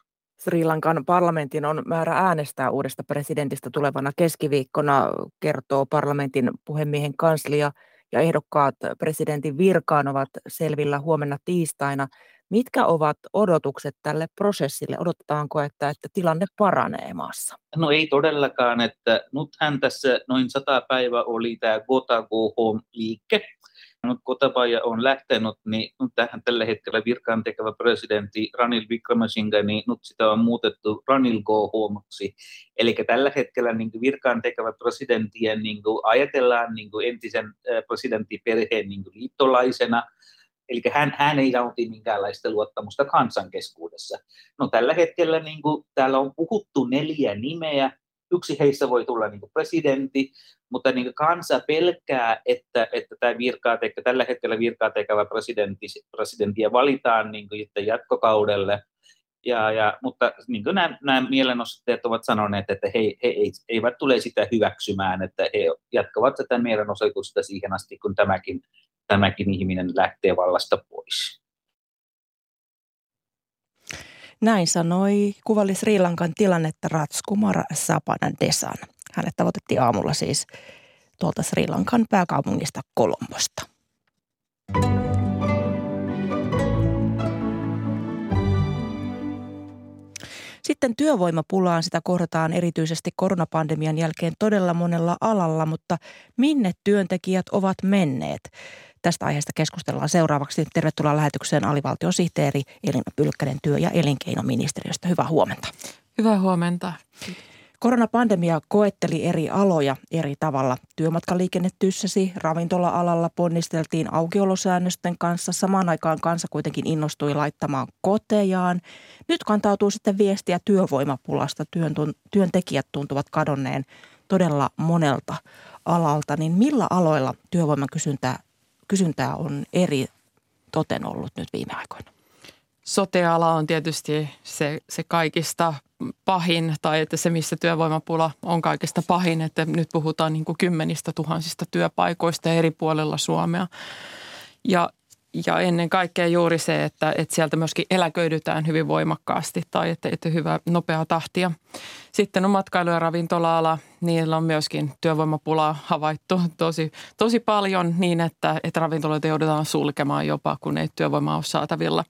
Sri Lankan parlamentin on määrä äänestää uudesta presidentistä tulevana keskiviikkona, kertoo parlamentin puhemiehen kanslia ja ehdokkaat presidentin virkaan ovat selvillä huomenna tiistaina. Mitkä ovat odotukset tälle prosessille? Odotetaanko, että, että tilanne paranee maassa? No ei todellakaan, että nythän tässä noin sata päivä oli tämä Gota Go Home-liike, nyt Kotabaja on lähtenyt, niin nyt tähän tällä hetkellä virkaan tekevä presidentti Ranil Wickremesinghe, niin nyt sitä on muutettu Ranil Go Homeksi. Eli tällä hetkellä niin virkaan tekevä presidenttien niin ajatellaan niin entisen presidenttiperheen niin liittolaisena, Eli hän, hän ei nauti minkäänlaista luottamusta kansan keskuudessa. No tällä hetkellä niin kuin, täällä on puhuttu neljä nimeä, yksi heistä voi tulla niin kuin presidentti, mutta niin kuin kansa pelkää, että, että tämä virkaa, että tällä hetkellä virkaa tekevä presidentti, presidenttiä valitaan niin kuin jatkokaudelle. Ja, ja, mutta niin kuin nämä, nämä mielenosoittajat ovat sanoneet, että he, he eivät tule sitä hyväksymään, että he jatkavat tätä mielenosoitusta siihen asti, kun tämäkin, tämäkin ihminen lähtee vallasta pois. Näin sanoi kuvalli Sri Lankan tilannetta Ratskumar Sapanan Desan. Hänet tavoitettiin aamulla siis tuolta Sri Lankan pääkaupungista Kolombosta. Sitten työvoimapulaan sitä kohdataan erityisesti koronapandemian jälkeen todella monella alalla, mutta minne työntekijät ovat menneet? Tästä aiheesta keskustellaan seuraavaksi. Tervetuloa lähetykseen alivaltiosihteeri Elina Pylkkänen työ- ja elinkeinoministeriöstä. Hyvää huomenta. Hyvää huomenta. Koronapandemia koetteli eri aloja eri tavalla. Työmatkaliikenne tyssäsi, ravintola-alalla ponnisteltiin aukiolosäännösten kanssa. Samaan aikaan kansa kuitenkin innostui laittamaan kotejaan. Nyt kantautuu sitten viestiä työvoimapulasta. Työn, työntekijät tuntuvat kadonneen todella monelta alalta. Niin millä aloilla työvoiman kysyntää kysyntää on eri toten ollut nyt viime aikoina? Soteala on tietysti se, se kaikista pahin tai että se, missä työvoimapula on kaikista pahin, että nyt puhutaan niin kuin kymmenistä tuhansista työpaikoista eri puolilla Suomea. Ja ja ennen kaikkea juuri se, että, että sieltä myöskin eläköidytään hyvin voimakkaasti tai että, että hyvä nopeaa tahtia. Sitten on matkailu- ja ravintola-ala. Niillä on myöskin työvoimapulaa havaittu tosi, tosi paljon niin, että, että ravintoloita joudutaan sulkemaan jopa, kun ei työvoimaa ole saatavilla.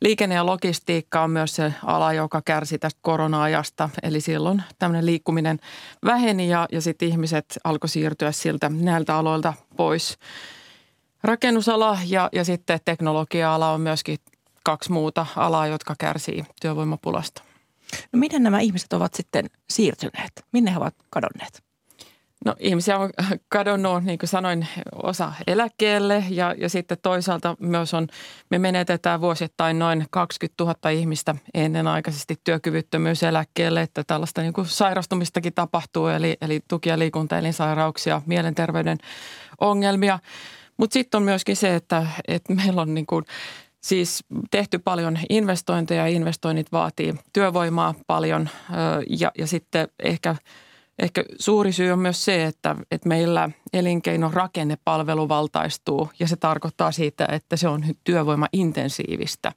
Liikenne ja logistiikka on myös se ala, joka kärsi tästä korona-ajasta. Eli silloin tämmöinen liikkuminen väheni ja, ja sitten ihmiset alkoi siirtyä siltä näiltä aloilta pois. Rakennusala ja, ja sitten teknologia-ala on myöskin kaksi muuta alaa, jotka kärsii työvoimapulasta. No miten nämä ihmiset ovat sitten siirtyneet? Minne he ovat kadonneet? No ihmisiä on kadonnut, niin kuin sanoin, osa eläkkeelle ja, ja sitten toisaalta myös on, me menetetään vuosittain noin 20 000 ihmistä ennenaikaisesti työkyvyttömyyseläkkeelle, että tällaista niin kuin sairastumistakin tapahtuu, eli, eli tuki- ja liikuntaelinsairauksia, mielenterveyden ongelmia. Mutta sitten on myöskin se, että, että meillä on niin kuin Siis tehty paljon investointeja, investoinnit vaatii työvoimaa paljon ja, ja sitten ehkä, ehkä suuri syy on myös se, että, että meillä elinkeinon rakenne palveluvaltaistuu ja se tarkoittaa siitä, että se on työvoimaintensiivistä.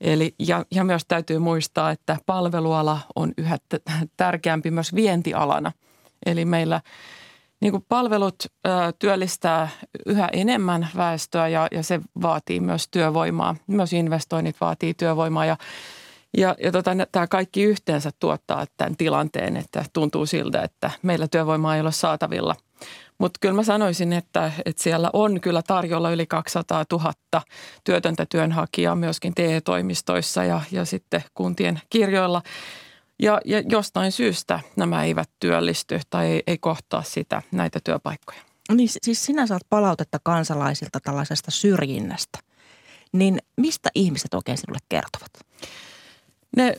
Eli, ja, ja myös täytyy muistaa, että palveluala on yhä tärkeämpi myös vientialana. Eli meillä – niin kuin palvelut ö, työllistää yhä enemmän väestöä ja, ja se vaatii myös työvoimaa. Myös investoinnit vaatii työvoimaa ja, ja, ja tota, tämä kaikki yhteensä tuottaa tämän tilanteen, että tuntuu siltä, että meillä työvoimaa ei ole saatavilla. Mutta kyllä mä sanoisin, että, että siellä on kyllä tarjolla yli 200 000 työtöntä työnhakijaa myöskin TE-toimistoissa ja, ja sitten kuntien kirjoilla – ja, ja jostain syystä nämä eivät työllisty tai ei, ei kohtaa sitä, näitä työpaikkoja. Niin siis sinä saat palautetta kansalaisilta tällaisesta syrjinnästä. Niin mistä ihmiset oikein sinulle kertovat? Ne,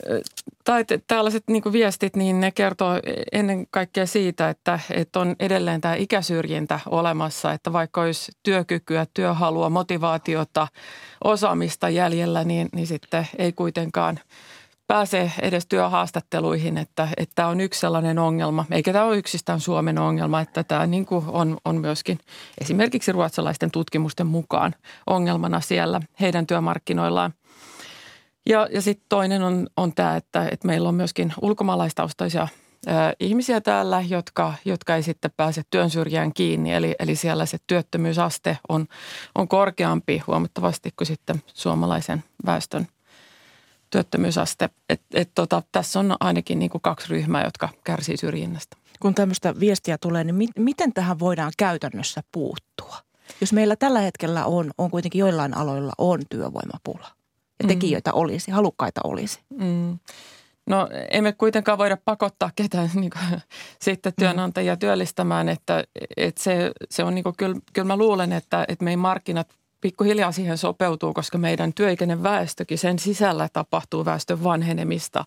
tai tällaiset niin viestit, niin ne kertoo ennen kaikkea siitä, että, että on edelleen tämä ikäsyrjintä olemassa, että vaikka olisi työkykyä, työhalua, motivaatiota, osaamista jäljellä, niin, niin sitten ei kuitenkaan – pääse edes työhaastatteluihin, että, että tämä on yksi sellainen ongelma. Eikä tämä ole yksistään Suomen ongelma, että tämä niin kuin on, on myöskin esimerkiksi ruotsalaisten tutkimusten mukaan ongelmana siellä heidän työmarkkinoillaan. Ja, ja sitten toinen on, on tämä, että, että meillä on myöskin ulkomaalaistaustaisia ihmisiä täällä, jotka, jotka ei sitten pääse työn syrjään kiinni. Eli, eli siellä se työttömyysaste on, on korkeampi huomattavasti kuin sitten suomalaisen väestön – työttömyysaste. Et, et tota, tässä on ainakin niin kuin kaksi ryhmää, jotka kärsii syrjinnästä. Kun tämmöistä viestiä tulee, niin mi- miten tähän voidaan käytännössä puuttua? Jos meillä tällä hetkellä on, on kuitenkin joillain aloilla on työvoimapula ja mm. tekijöitä mm. olisi, halukkaita olisi. Mm. No emme kuitenkaan voida pakottaa ketään [LAUGHS] niin kuin, sitten työnantajia työllistämään, että, että se, se on niin kuin, kyllä, kyllä mä luulen, että, että meidän markkinat pikkuhiljaa siihen sopeutuu, koska meidän työikäinen väestökin sen sisällä tapahtuu väestön vanhenemista.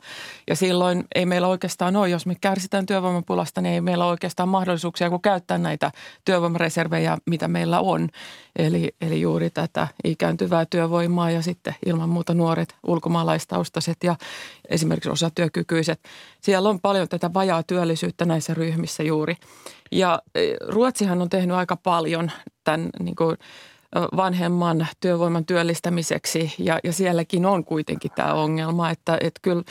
Ja silloin ei meillä oikeastaan ole, jos me kärsitään työvoimapulasta, niin ei meillä oikeastaan mahdollisuuksia kuin käyttää näitä työvoimareservejä, mitä meillä on. Eli, eli juuri tätä ikääntyvää työvoimaa ja sitten ilman muuta nuoret ulkomaalaistaustaiset ja esimerkiksi osatyökykyiset. Siellä on paljon tätä vajaa työllisyyttä näissä ryhmissä juuri. Ja e, Ruotsihan on tehnyt aika paljon tämän niin kuin – vanhemman työvoiman työllistämiseksi. Ja, ja sielläkin on kuitenkin tämä ongelma, että, että kyllä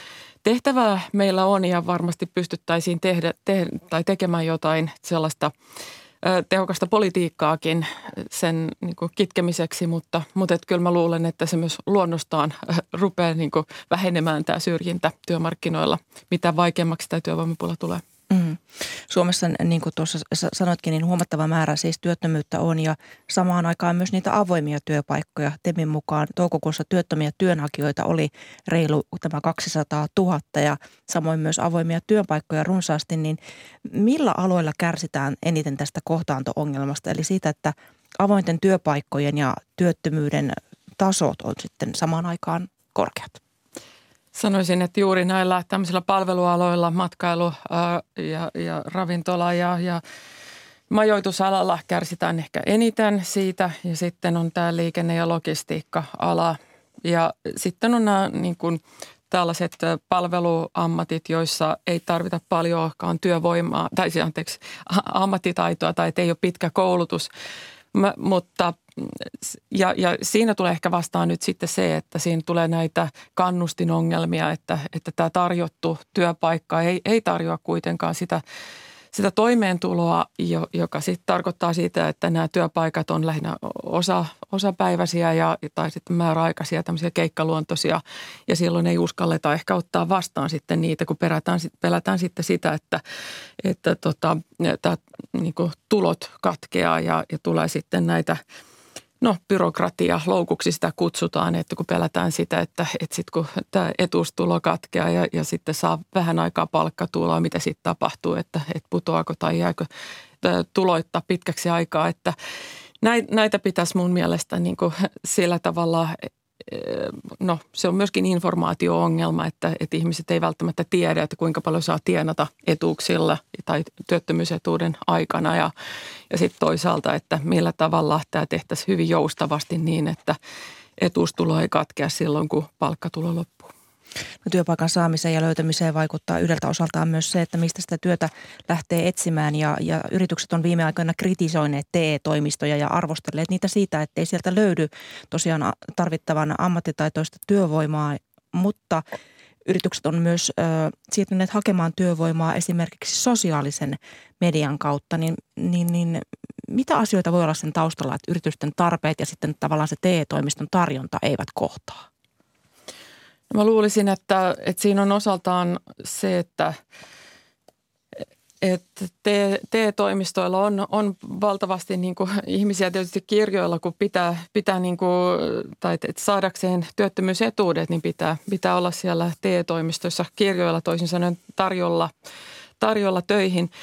tehtävää meillä on ja varmasti pystyttäisiin tehdä, te, tai tekemään jotain sellaista tehokasta politiikkaakin sen niin kuin kitkemiseksi, mutta, mutta että kyllä mä luulen, että se myös luonnostaan rupeaa niin kuin vähenemään tämä syrjintä työmarkkinoilla, mitä vaikeammaksi tämä työvoimapula tulee. Mm. Suomessa, niin kuin tuossa sanoitkin, niin huomattava määrä siis työttömyyttä on ja samaan aikaan myös niitä avoimia työpaikkoja. Temin mukaan toukokuussa työttömiä työnhakijoita oli reilu tämä 200 000 ja samoin myös avoimia työpaikkoja runsaasti. Niin millä aloilla kärsitään eniten tästä kohtaanto-ongelmasta? Eli siitä, että avointen työpaikkojen ja työttömyyden tasot on sitten samaan aikaan korkeat. Sanoisin, että juuri näillä tämmöisillä palvelualoilla, matkailu ja, ja ravintola ja, ja majoitusalalla kärsitään ehkä eniten siitä. Ja sitten on tämä liikenne- ja logistiikka-ala. Ja sitten on nämä niin kuin, tällaiset palveluammatit, joissa ei tarvita paljoakaan työvoimaa, tai siis anteeksi, ammattitaitoa tai ei ole pitkä koulutus Mä, mutta ja, ja siinä tulee ehkä vastaan nyt sitten se, että siinä tulee näitä kannustinongelmia, että, että tämä tarjottu työpaikka ei, ei tarjoa kuitenkaan sitä sitä toimeentuloa, joka sitten tarkoittaa sitä, että nämä työpaikat on lähinnä osa, osapäiväisiä ja, tai sitten määräaikaisia, tämmöisiä keikkaluontoisia. Ja silloin ei uskalleta ehkä ottaa vastaan sitten niitä, kun pelätään, pelätään sitten sitä, että, että tota, tämä niin tulot katkeaa ja, ja tulee sitten näitä – no byrokratia loukuksi sitä kutsutaan, että kun pelätään sitä, että, että sitten kun tämä etuustulo katkeaa ja, ja sitten saa vähän aikaa palkkatuloa, mitä sitten tapahtuu, että, että putoako tai jääkö tuloittaa pitkäksi aikaa, että näitä pitäisi mun mielestä niin kuin sillä tavalla no se on myöskin informaatio-ongelma, että, että ihmiset ei välttämättä tiedä, että kuinka paljon saa tienata etuuksilla tai työttömyysetuuden aikana ja, ja sitten toisaalta, että millä tavalla tämä tehtäisiin hyvin joustavasti niin, että etuustulo ei katkea silloin, kun palkkatulo loppuu. No, työpaikan saamiseen ja löytämiseen vaikuttaa yhdeltä osaltaan myös se, että mistä sitä työtä lähtee etsimään. Ja, ja yritykset on viime aikoina kritisoineet TE-toimistoja ja arvostelleet niitä siitä, että ei sieltä löydy tosiaan tarvittavan ammattitaitoista työvoimaa, mutta yritykset on myös ö, siirtyneet hakemaan työvoimaa esimerkiksi sosiaalisen median kautta, niin, niin, niin mitä asioita voi olla sen taustalla, että yritysten tarpeet ja sitten tavallaan se TE-toimiston tarjonta eivät kohtaa? Mä luulisin, että, että siinä on osaltaan se, että että TE-toimistoilla on, on valtavasti niin kuin ihmisiä tietysti kirjoilla, kun pitää, pitää niin kuin, tai että saadakseen työttömyysetuudet, niin pitää, pitää olla siellä TE-toimistoissa kirjoilla toisin sanoen tarjolla, tarjolla töihin –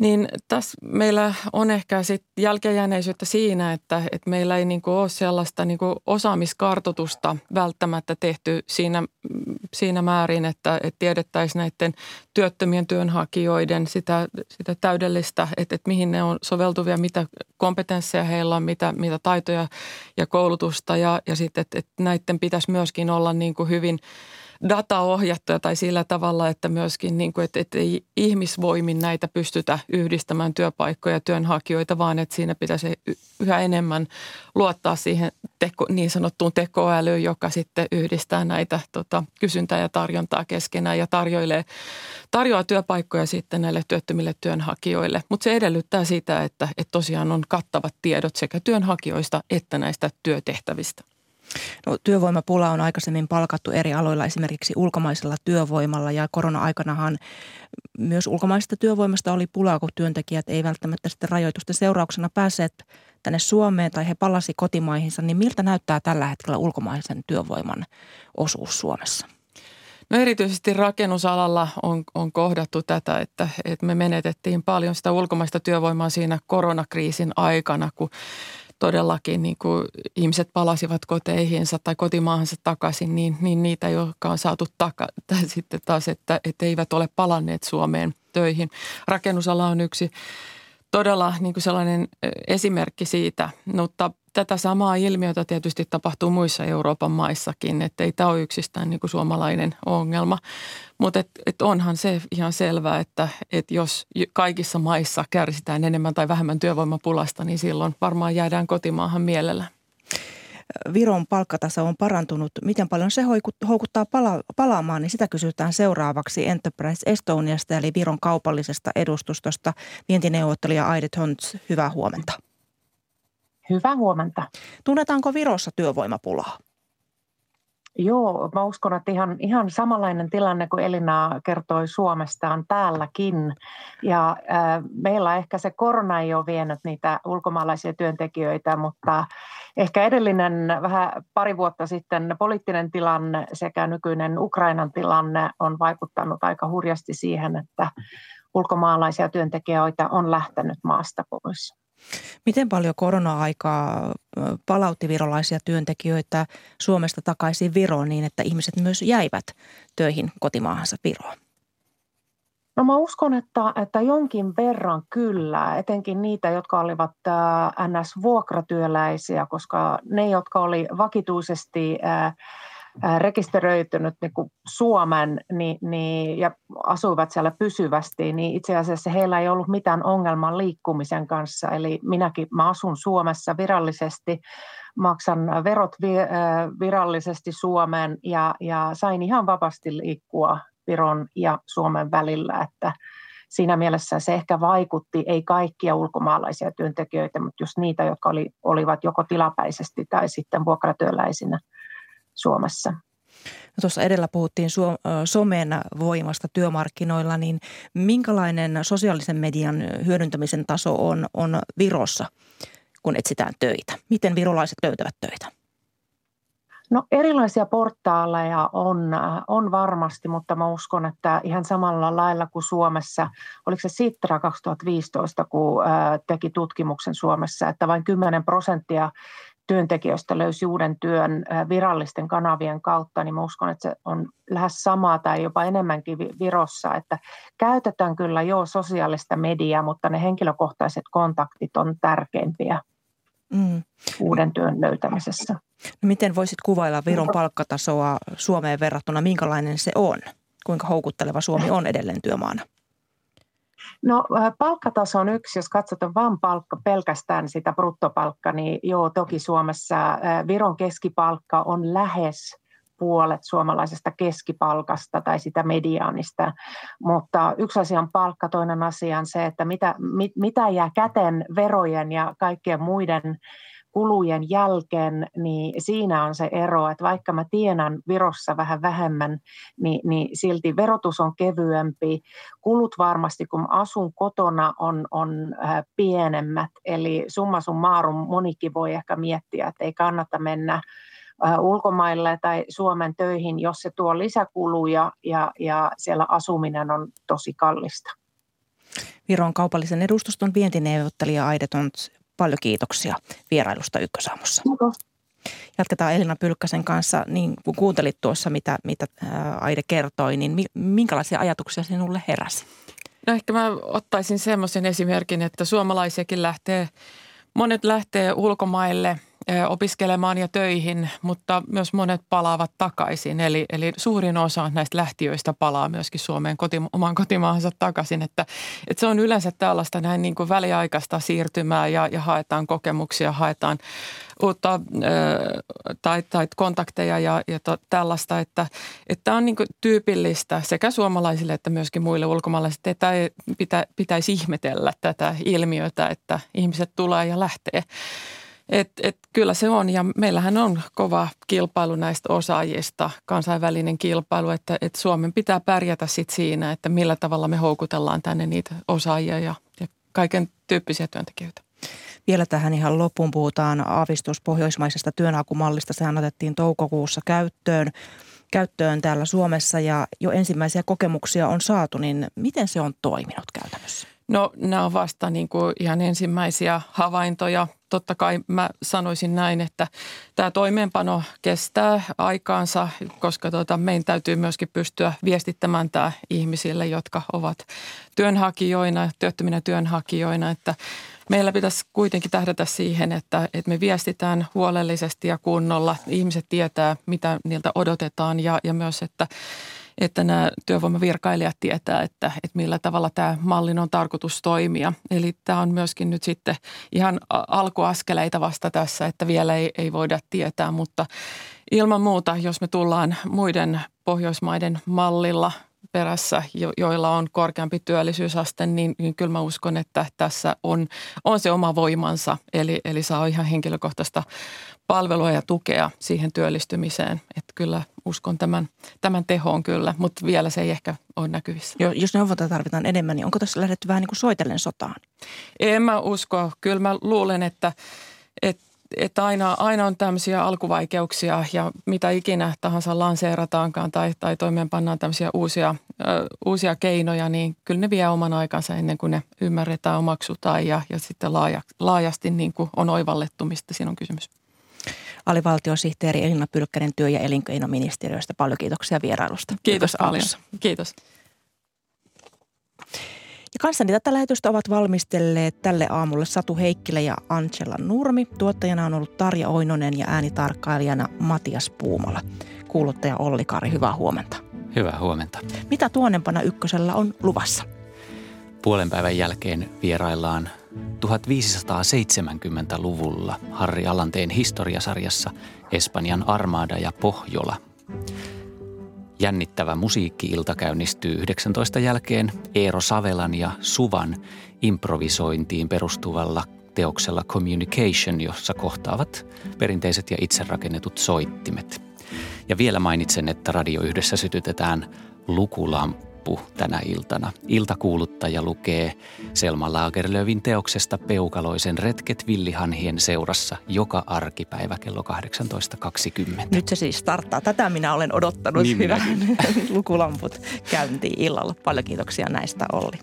niin tässä meillä on ehkä sit jälkeenjääneisyyttä siinä, että, että meillä ei niin ole sellaista niin osaamiskartoitusta välttämättä tehty siinä, siinä määrin, että, että tiedettäisiin näiden työttömien työnhakijoiden sitä, sitä täydellistä, että, että mihin ne on soveltuvia, mitä kompetensseja heillä on, mitä, mitä taitoja ja koulutusta. Ja, ja sitten, että, että näiden pitäisi myöskin olla niin kuin hyvin – dataohjattuja tai sillä tavalla, että myöskin niin kuin, että, että ei ihmisvoimin näitä pystytä yhdistämään työpaikkoja ja työnhakijoita, vaan että siinä pitäisi yhä enemmän luottaa siihen teko, niin sanottuun tekoälyyn, joka sitten yhdistää näitä tota, kysyntää ja tarjontaa keskenään ja tarjoilee, tarjoaa työpaikkoja sitten näille työttömille työnhakijoille. Mutta se edellyttää sitä, että, että tosiaan on kattavat tiedot sekä työnhakijoista että näistä työtehtävistä. No, työvoimapula on aikaisemmin palkattu eri aloilla esimerkiksi ulkomaisella työvoimalla ja korona-aikanahan myös ulkomaisesta työvoimasta oli pulaa, kun työntekijät ei välttämättä sitten rajoitusten seurauksena päässeet tänne Suomeen tai he palasi kotimaihinsa, niin miltä näyttää tällä hetkellä ulkomaisen työvoiman osuus Suomessa? No erityisesti rakennusalalla on, on kohdattu tätä, että, että me menetettiin paljon sitä ulkomaista työvoimaa siinä koronakriisin aikana, kun todellakin niin kuin ihmiset palasivat koteihinsa tai kotimaahansa takaisin, niin, niin niitä, jotka on saatu taka, [LAUGHS] sitten taas, että, että eivät ole palanneet Suomeen töihin. Rakennusala on yksi todella niin kuin sellainen esimerkki siitä, mutta tätä samaa ilmiötä tietysti tapahtuu muissa Euroopan maissakin, että ei tämä ole yksistään niin kuin suomalainen ongelma. Mutta et, et onhan se ihan selvää, että et jos kaikissa maissa kärsitään enemmän tai vähemmän työvoimapulasta, niin silloin varmaan jäädään kotimaahan mielellä. Viron palkkataso on parantunut. Miten paljon se houkuttaa pala- palaamaan, niin sitä kysytään seuraavaksi Enterprise Estoniasta eli Viron kaupallisesta edustustosta. Vientineuvottelija Aidet Honts, hyvää huomenta. Hyvää huomenta. Tunnetaanko Virossa työvoimapulaa? Joo, mä uskon, että ihan, ihan samanlainen tilanne kuin Elina kertoi Suomesta on täälläkin. Ja äh, meillä ehkä se korona ei ole vienyt niitä ulkomaalaisia työntekijöitä, mutta ehkä edellinen vähän pari vuotta sitten poliittinen tilanne sekä nykyinen Ukrainan tilanne on vaikuttanut aika hurjasti siihen, että ulkomaalaisia työntekijöitä on lähtenyt maasta pois. Miten paljon korona-aikaa palautti virolaisia työntekijöitä Suomesta takaisin Viroon niin, että ihmiset myös jäivät töihin kotimaahansa Viroon? No mä uskon, että, että jonkin verran kyllä, etenkin niitä, jotka olivat NS-vuokratyöläisiä, koska ne, jotka oli vakituisesti rekisteröitynyt niin kuin Suomen niin, niin, ja asuivat siellä pysyvästi, niin itse asiassa heillä ei ollut mitään ongelmaa liikkumisen kanssa. Eli minäkin mä asun Suomessa virallisesti, maksan verot virallisesti Suomeen ja, ja sain ihan vapaasti liikkua Viron ja Suomen välillä, että siinä mielessä se ehkä vaikutti, ei kaikkia ulkomaalaisia työntekijöitä, mutta just niitä, jotka oli, olivat joko tilapäisesti tai sitten vuokratyöläisinä Suomessa. No tuossa edellä puhuttiin somen voimasta työmarkkinoilla, niin minkälainen sosiaalisen median hyödyntämisen taso on, on Virossa, kun etsitään töitä? Miten virolaiset löytävät töitä? No erilaisia portaaleja on, on varmasti, mutta mä uskon, että ihan samalla lailla kuin Suomessa, oliko se Sitra 2015, kun teki tutkimuksen Suomessa, että vain 10 prosenttia työntekijöistä löysi uuden työn virallisten kanavien kautta, niin mä uskon, että se on lähes samaa tai jopa enemmänkin Virossa, että käytetään kyllä jo sosiaalista mediaa, mutta ne henkilökohtaiset kontaktit on tärkeimpiä mm. uuden työn löytämisessä. No miten voisit kuvailla Viron palkkatasoa Suomeen verrattuna, minkälainen se on? Kuinka houkutteleva Suomi on edelleen työmaana? No palkkataso on yksi, jos katsotaan vain palkka, pelkästään sitä bruttopalkkaa, niin joo, toki Suomessa Viron keskipalkka on lähes puolet suomalaisesta keskipalkasta tai sitä mediaanista. Mutta yksi asia on palkka, toinen asia on se, että mitä, mit, mitä jää käteen verojen ja kaikkien muiden kulujen jälkeen, niin siinä on se ero, että vaikka mä tienan Virossa vähän vähemmän, niin, niin silti verotus on kevyempi. Kulut varmasti, kun asun kotona, on, on äh, pienemmät. Eli summa summarum monikin voi ehkä miettiä, että ei kannata mennä äh, ulkomaille tai Suomen töihin, jos se tuo lisäkuluja ja, ja siellä asuminen on tosi kallista. Viron kaupallisen edustuston vientineuvottelija Aideton Paljon kiitoksia vierailusta Ykkösaamussa. Jatketaan Elina Pylkkäsen kanssa, niin kun kuuntelit tuossa, mitä, mitä Aide kertoi, niin minkälaisia ajatuksia sinulle heräsi? No ehkä mä ottaisin semmoisen esimerkin, että suomalaisiakin lähtee, monet lähtee ulkomaille – opiskelemaan ja töihin, mutta myös monet palaavat takaisin. Eli, eli suurin osa näistä lähtiöistä palaa myöskin Suomeen koti, omaan kotimaahansa takaisin. Että, että se on yleensä tällaista näin niin kuin väliaikaista siirtymää ja, ja haetaan kokemuksia, haetaan uutta äh, tai, tai kontakteja ja, ja to, tällaista, että, että on niin kuin tyypillistä sekä suomalaisille että myöskin muille ulkomaalaisille, että pitä, pitäisi ihmetellä tätä ilmiötä, että ihmiset tulee ja lähtee. Et, et kyllä se on ja meillähän on kova kilpailu näistä osaajista, kansainvälinen kilpailu, että, että Suomen pitää pärjätä sit siinä, että millä tavalla me houkutellaan tänne niitä osaajia ja, ja kaiken tyyppisiä työntekijöitä. Vielä tähän ihan loppuun puhutaan aavistus pohjoismaisesta työnhakumallista. Sehän otettiin toukokuussa käyttöön, käyttöön täällä Suomessa ja jo ensimmäisiä kokemuksia on saatu, niin miten se on toiminut käytännössä? No nämä on vasta niin kuin ihan ensimmäisiä havaintoja. Totta kai mä sanoisin näin, että tämä toimeenpano kestää aikaansa, koska tuota, meidän täytyy myöskin pystyä viestittämään tämä ihmisille, jotka ovat työnhakijoina, työttöminä työnhakijoina, että meillä pitäisi kuitenkin tähdätä siihen, että, että me viestitään huolellisesti ja kunnolla. Ihmiset tietää, mitä niiltä odotetaan ja, ja myös, että että nämä työvoimavirkailijat tietää, että, että millä tavalla tämä mallin on tarkoitus toimia. Eli tämä on myöskin nyt sitten ihan alkuaskeleita vasta tässä, että vielä ei, ei voida tietää, mutta ilman muuta, jos me tullaan muiden Pohjoismaiden mallilla perässä, jo, joilla on korkeampi työllisyysaste, niin, niin kyllä mä uskon, että tässä on, on se oma voimansa. Eli, eli saa ihan henkilökohtaista palvelua ja tukea siihen työllistymiseen. Että kyllä uskon tämän, tämän tehoon kyllä, mutta vielä se ei ehkä ole näkyvissä. Jo, jos neuvontaa tarvitaan enemmän, niin onko tässä lähdetty vähän niin kuin soitellen sotaan? En mä usko. Kyllä mä luulen, että, että että aina, aina on tämmöisiä alkuvaikeuksia ja mitä ikinä tahansa lanseerataankaan tai, tai toimeenpannaan tämmöisiä uusia, uusia keinoja, niin kyllä ne vie oman aikansa ennen kuin ne ymmärretään, omaksutaan ja, ja sitten laaja, laajasti niin kuin on oivallettu, mistä siinä on kysymys alivaltiosihteeri Elina Pylkkänen työ- ja elinkeinoministeriöstä. Paljon kiitoksia vierailusta. Kiitos paljon. Kiitos. Ja kanssani tätä lähetystä ovat valmistelleet tälle aamulle Satu Heikkilä ja Angela Nurmi. Tuottajana on ollut Tarja Oinonen ja äänitarkkailijana Matias Puumala. kuuluttaja Olli Kari, hyvää huomenta. Hyvää huomenta. Mitä tuonnempana ykkösellä on luvassa? Puolen päivän jälkeen vieraillaan 1570-luvulla Harri Alanteen historiasarjassa Espanjan armaada ja Pohjola. Jännittävä musiikki-ilta käynnistyy 19 jälkeen Eero Savelan ja Suvan improvisointiin perustuvalla teoksella Communication, jossa kohtaavat perinteiset ja itse rakennetut soittimet. Ja vielä mainitsen, että Radio Yhdessä sytytetään lukulamppu tänä iltana. Iltakuuluttaja lukee Selma Lagerlövin teoksesta Peukaloisen retket villihanhien seurassa joka arkipäivä kello 18.20. Nyt se siis starttaa. Tätä minä olen odottanut. Niin Hyvä. [LAUGHS] Lukulamput käyntiin illalla. Paljon kiitoksia näistä Olli.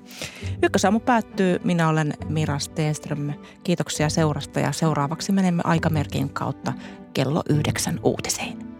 Ykkösaamu päättyy. Minä olen Mira Stenström. Kiitoksia seurasta ja seuraavaksi menemme aikamerkin kautta kello yhdeksän uutiseen.